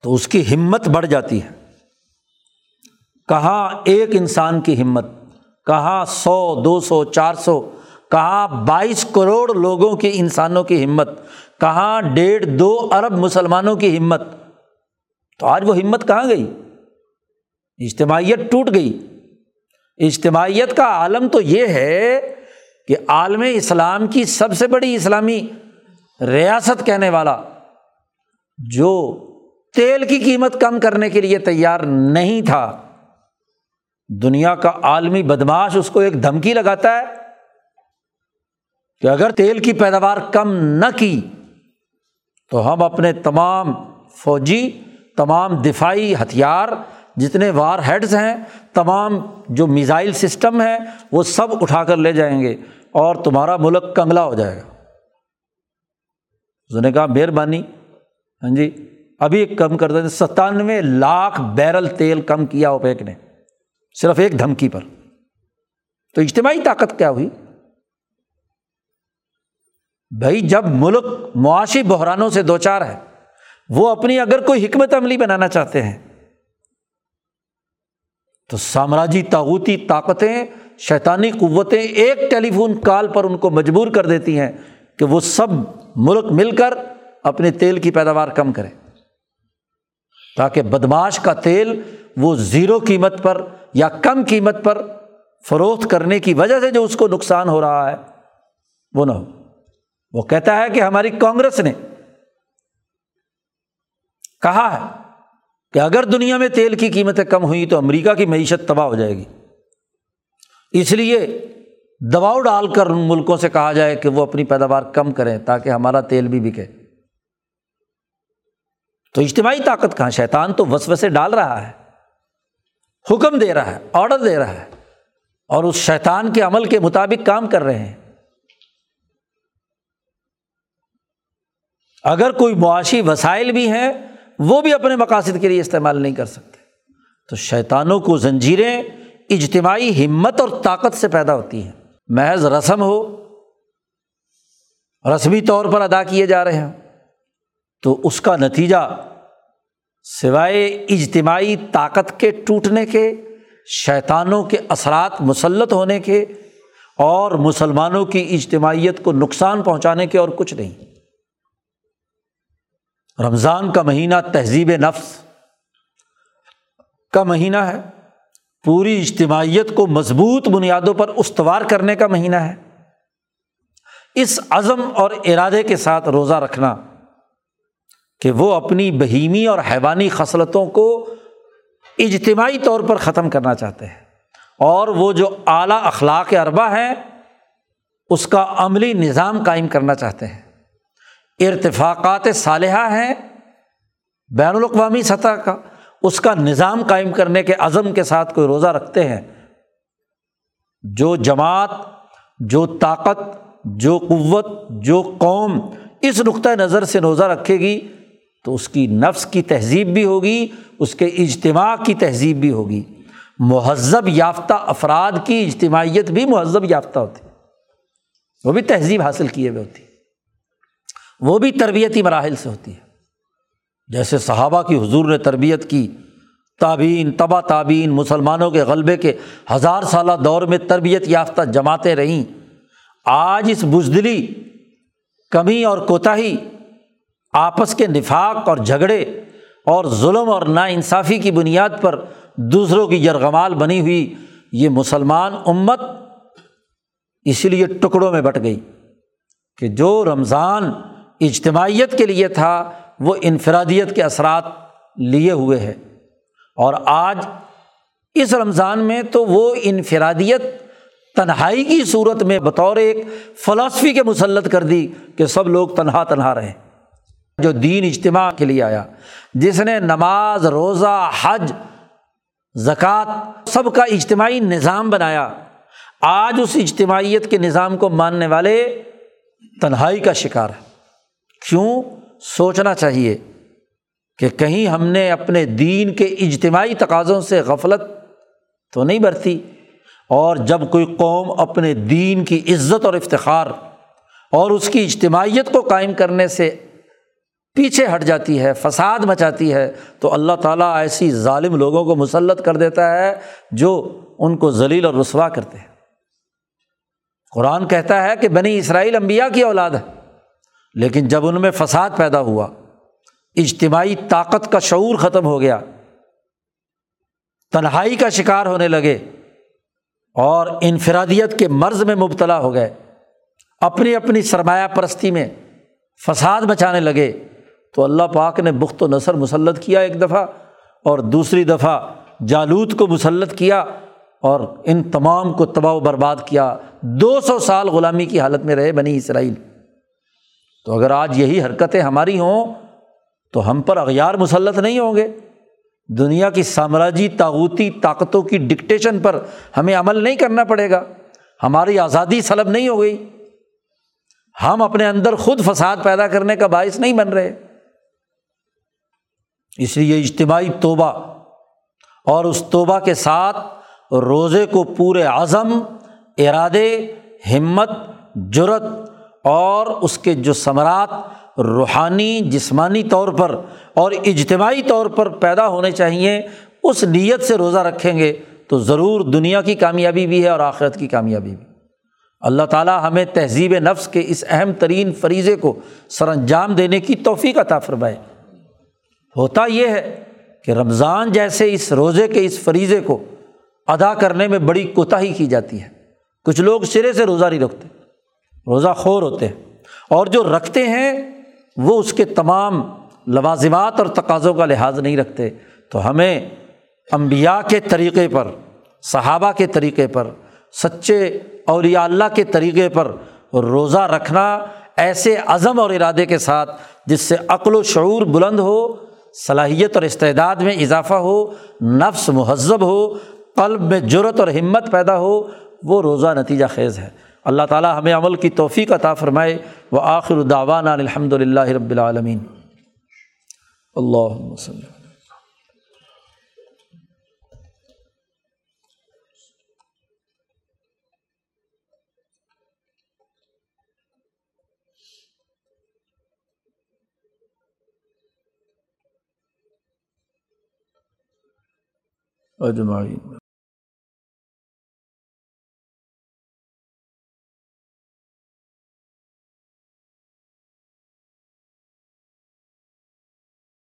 تو اس کی ہمت بڑھ جاتی ہے۔ کہاں ایک انسان کی ہمت، کہاں سو، دو سو، چار سو کہاں بائیس کروڑ لوگوں کی انسانوں کی ہمت کہاں ڈیڑھ دو ارب مسلمانوں کی ہمت۔ تو آج وہ ہمت کہاں گئی؟ اجتماعیت ٹوٹ گئی۔ اجتماعیت کا عالم تو یہ ہے کہ عالم اسلام کی سب سے بڑی اسلامی ریاست کہنے والا، جو تیل کی قیمت کم کرنے کے لیے تیار نہیں تھا، دنیا کا عالمی بدماش اس کو ایک دھمکی لگاتا ہے۔ کہ اگر تیل کی پیداوار کم نہ کی تو ہم اپنے تمام فوجی، تمام دفاعی ہتھیار، جتنے وار ہیڈز ہیں، تمام جو میزائل سسٹم ہیں، وہ سب اٹھا کر لے جائیں گے اور تمہارا ملک کنگلا ہو جائے گا۔ اس نے کہا، مہربانی۔ ہاں جی ابھی کم کر دیں۔ ستانوے لاکھ بیرل تیل کم کیا اوپیک نے، صرف ایک دھمکی پر۔ تو اجتماعی طاقت کیا ہوئی؟ بھائی جب ملک معاشی بحرانوں سے دو چار ہے، وہ اپنی اگر کوئی حکمت عملی بنانا چاہتے ہیں۔ تو سامراجی تاغوتی طاقتیں، شیطانی قوتیں ایک ٹیلی فون کال پر ان کو مجبور کر دیتی ہیں کہ وہ سب ملک مل کر اپنے تیل کی پیداوار کم کریں۔ تاکہ بدماش کا تیل وہ زیرو قیمت پر یا کم قیمت پر فروخت کرنے کی وجہ سے جو اس کو نقصان ہو رہا ہے، وہ نہ ہو۔ وہ کہتا ہے کہ ہماری کانگریس نے کہا ہے کہ اگر دنیا میں تیل کی قیمتیں کم ہوئی تو امریکہ کی معیشت تباہ ہو جائے گی۔ اس لیے دباؤ ڈال کر ان ملکوں سے کہا جائے کہ وہ اپنی پیداوار کم کریں تاکہ ہمارا تیل بھی بکے۔ تو اجتماعی طاقت کہاں؟ شیطان تو وس وسے ڈال رہا ہے، حکم دے رہا ہے آڈر دے رہا ہے اور اس شیطان کے عمل کے مطابق کام کر رہے ہیں۔ اگر کوئی معاشی وسائل بھی ہیں، وہ بھی اپنے مقاصد کے لیے استعمال نہیں کر سکتے۔ تو شیطانوں کو زنجیریں اجتماعی ہمت اور طاقت سے پیدا ہوتی ہیں۔ محض رسم ہو، رسمی طور پر ادا کیے جا رہے ہیں تو اس کا نتیجہ سوائے اجتماعی طاقت کے ٹوٹنے کے، شیطانوں کے اثرات مسلط ہونے کے اور مسلمانوں کی اجتماعیت کو نقصان پہنچانے کے اور کچھ نہیں۔ رمضان کا مہینہ تہذیب نفس کا مہینہ ہے۔ پوری اجتماعیت کو مضبوط بنیادوں پر استوار کرنے کا مہینہ ہے۔ اس عزم اور ارادے کے ساتھ روزہ رکھنا کہ وہ اپنی بہیمی اور حیوانی خصلتوں کو اجتماعی طور پر ختم کرنا چاہتے ہیں۔ اور وہ جو اعلیٰ اخلاق اربا ہے اس کا عملی نظام قائم کرنا چاہتے ہیں۔ ارتفاقات صالحہ ہیں، بین الاقوامی سطح کا، اس کا نظام قائم کرنے کے عزم کے ساتھ کوئی روزہ رکھتے ہیں۔ جو جماعت، جو طاقت، جو قوت، جو قوم اس نقطۂ نظر سے روزہ رکھے گی، تو اس کی نفس کی تہذیب بھی ہوگی، اس کے اجتماع کی تہذیب بھی ہوگی۔ مہذب یافتہ افراد کی اجتماعیت بھی مہذب یافتہ ہوتی۔ وہ بھی تہذیب حاصل کیے ہوئے ہوتی۔ وہ بھی تربیتی مراحل سے ہوتی ہے۔ جیسے صحابہ کی حضور نے تربیت کی تعبین تبا تعبین مسلمانوں کے غلبے کے ہزار سالہ دور میں تربیت یافتہ جماعتیں رہیں۔ آج اس بزدلی، کمی اور کوتاہی، آپس کے نفاق اور جھگڑے اور ظلم اور نا انصافی کی بنیاد پر دوسروں کی یرغمال بنی ہوئی، یہ مسلمان امت اسی لیے ٹکڑوں میں بٹ گئی کہ جو رمضان اجتماعیت کے لیے تھا، وہ انفرادیت کے اثرات لیے ہوئے ہے اور آج اس رمضان میں تو وہ انفرادیت تنہائی کی صورت میں بطور ایک فلاسفی کے مسلط کر دی کہ سب لوگ تنہا تنہا رہے جو دین اجتماع کے لیے آیا، جس نے نماز، روزہ، حج، زکوٰۃ، سب کا اجتماعی نظام بنایا، آج اس اجتماعیت کے نظام کو ماننے والے تنہائی کا شکار ہے کیوں سوچنا چاہیے کہ کہیں ہم نے اپنے دین کے اجتماعی تقاضوں سے غفلت تو نہیں برتی؟ اور جب کوئی قوم اپنے دین کی عزت اور افتخار اور اس کی اجتماعیت کو قائم کرنے سے پیچھے ہٹ جاتی ہے، فساد مچاتی ہے، تو اللہ تعالیٰ ایسی ظالم لوگوں کو مسلط کر دیتا ہے جو ان کو ذلیل اور رسوا کرتے ہیں۔ قرآن کہتا ہے کہ بنی اسرائیل امبیا کی اولاد ہے۔ لیکن جب ان میں فساد پیدا ہوا، اجتماعی طاقت کا شعور ختم ہو گیا، تنہائی کا شکار ہونے لگے اور انفرادیت کے مرض میں مبتلا ہو گئے۔ اپنی اپنی سرمایہ پرستی میں فساد مچانے لگے۔ تو اللہ پاک نے بخت و نثر مسلط کیا ایک دفعہ اور دوسری دفعہ جالود کو مسلط کیا اور ان تمام کو تباہ و برباد کیا۔ دو سو سال غلامی کی حالت میں رہے بنی اسرائیل۔ تو اگر آج یہی حرکتیں ہماری ہوں تو ہم پر اغیار مسلط نہیں ہوں گے۔ دنیا کی سامراجی تاغوتی طاقتوں کی ڈکٹیشن پر ہمیں عمل نہیں کرنا پڑے گا۔ ہماری آزادی سلب نہیں ہو گئی۔ ہم اپنے اندر خود فساد پیدا کرنے کا باعث نہیں بن رہے۔ اس لیے اجتماعی توبہ اور اس توبہ کے ساتھ روزے کو پورے عزم، ارادے، ہمت جرت اور اس کے جو ثمرات روحانی، جسمانی طور پر اور اجتماعی طور پر پیدا ہونے چاہئیں اس نیت سے روزہ رکھیں گے تو ضرور دنیا کی کامیابی بھی ہے اور آخرت کی کامیابی بھی۔ اللہ تعالیٰ ہمیں تہذیب نفس کے اس اہم ترین فریضے کو سر انجام دینے کی توفیق عطا فرمائے۔ ہوتا یہ ہے کہ رمضان جیسے اس روزے کے اس فریضے کو ادا کرنے میں بڑی کوتاہی کی جاتی ہے۔ کچھ لوگ سرے سے روزہ نہیں رکھتے۔ روزہ خور ہوتے ہیں۔ اور جو رکھتے ہیں، وہ اس کے تمام لوازمات اور تقاضوں کا لحاظ نہیں رکھتے۔ تو ہمیں امبیا کے طریقے پر، صحابہ کے طریقے پر، سچے اولیاء اللہ کے طریقے پر روزہ رکھنا ایسے عزم اور ارادے کے ساتھ، جس سے عقل و شعور بلند ہو، صلاحیت اور استعداد میں اضافہ ہو، نفس مہذب ہو، قلب میں جرت اور ہمت پیدا ہو، وہ روزہ نتیجہ خیز ہے۔ اللہ تعالیٰ ہمیں عمل کی توفیق عطا فرمائے وہ آخر الداوان الحمد للہ رب العالمین۔ اللہ وسلم اجمعین۔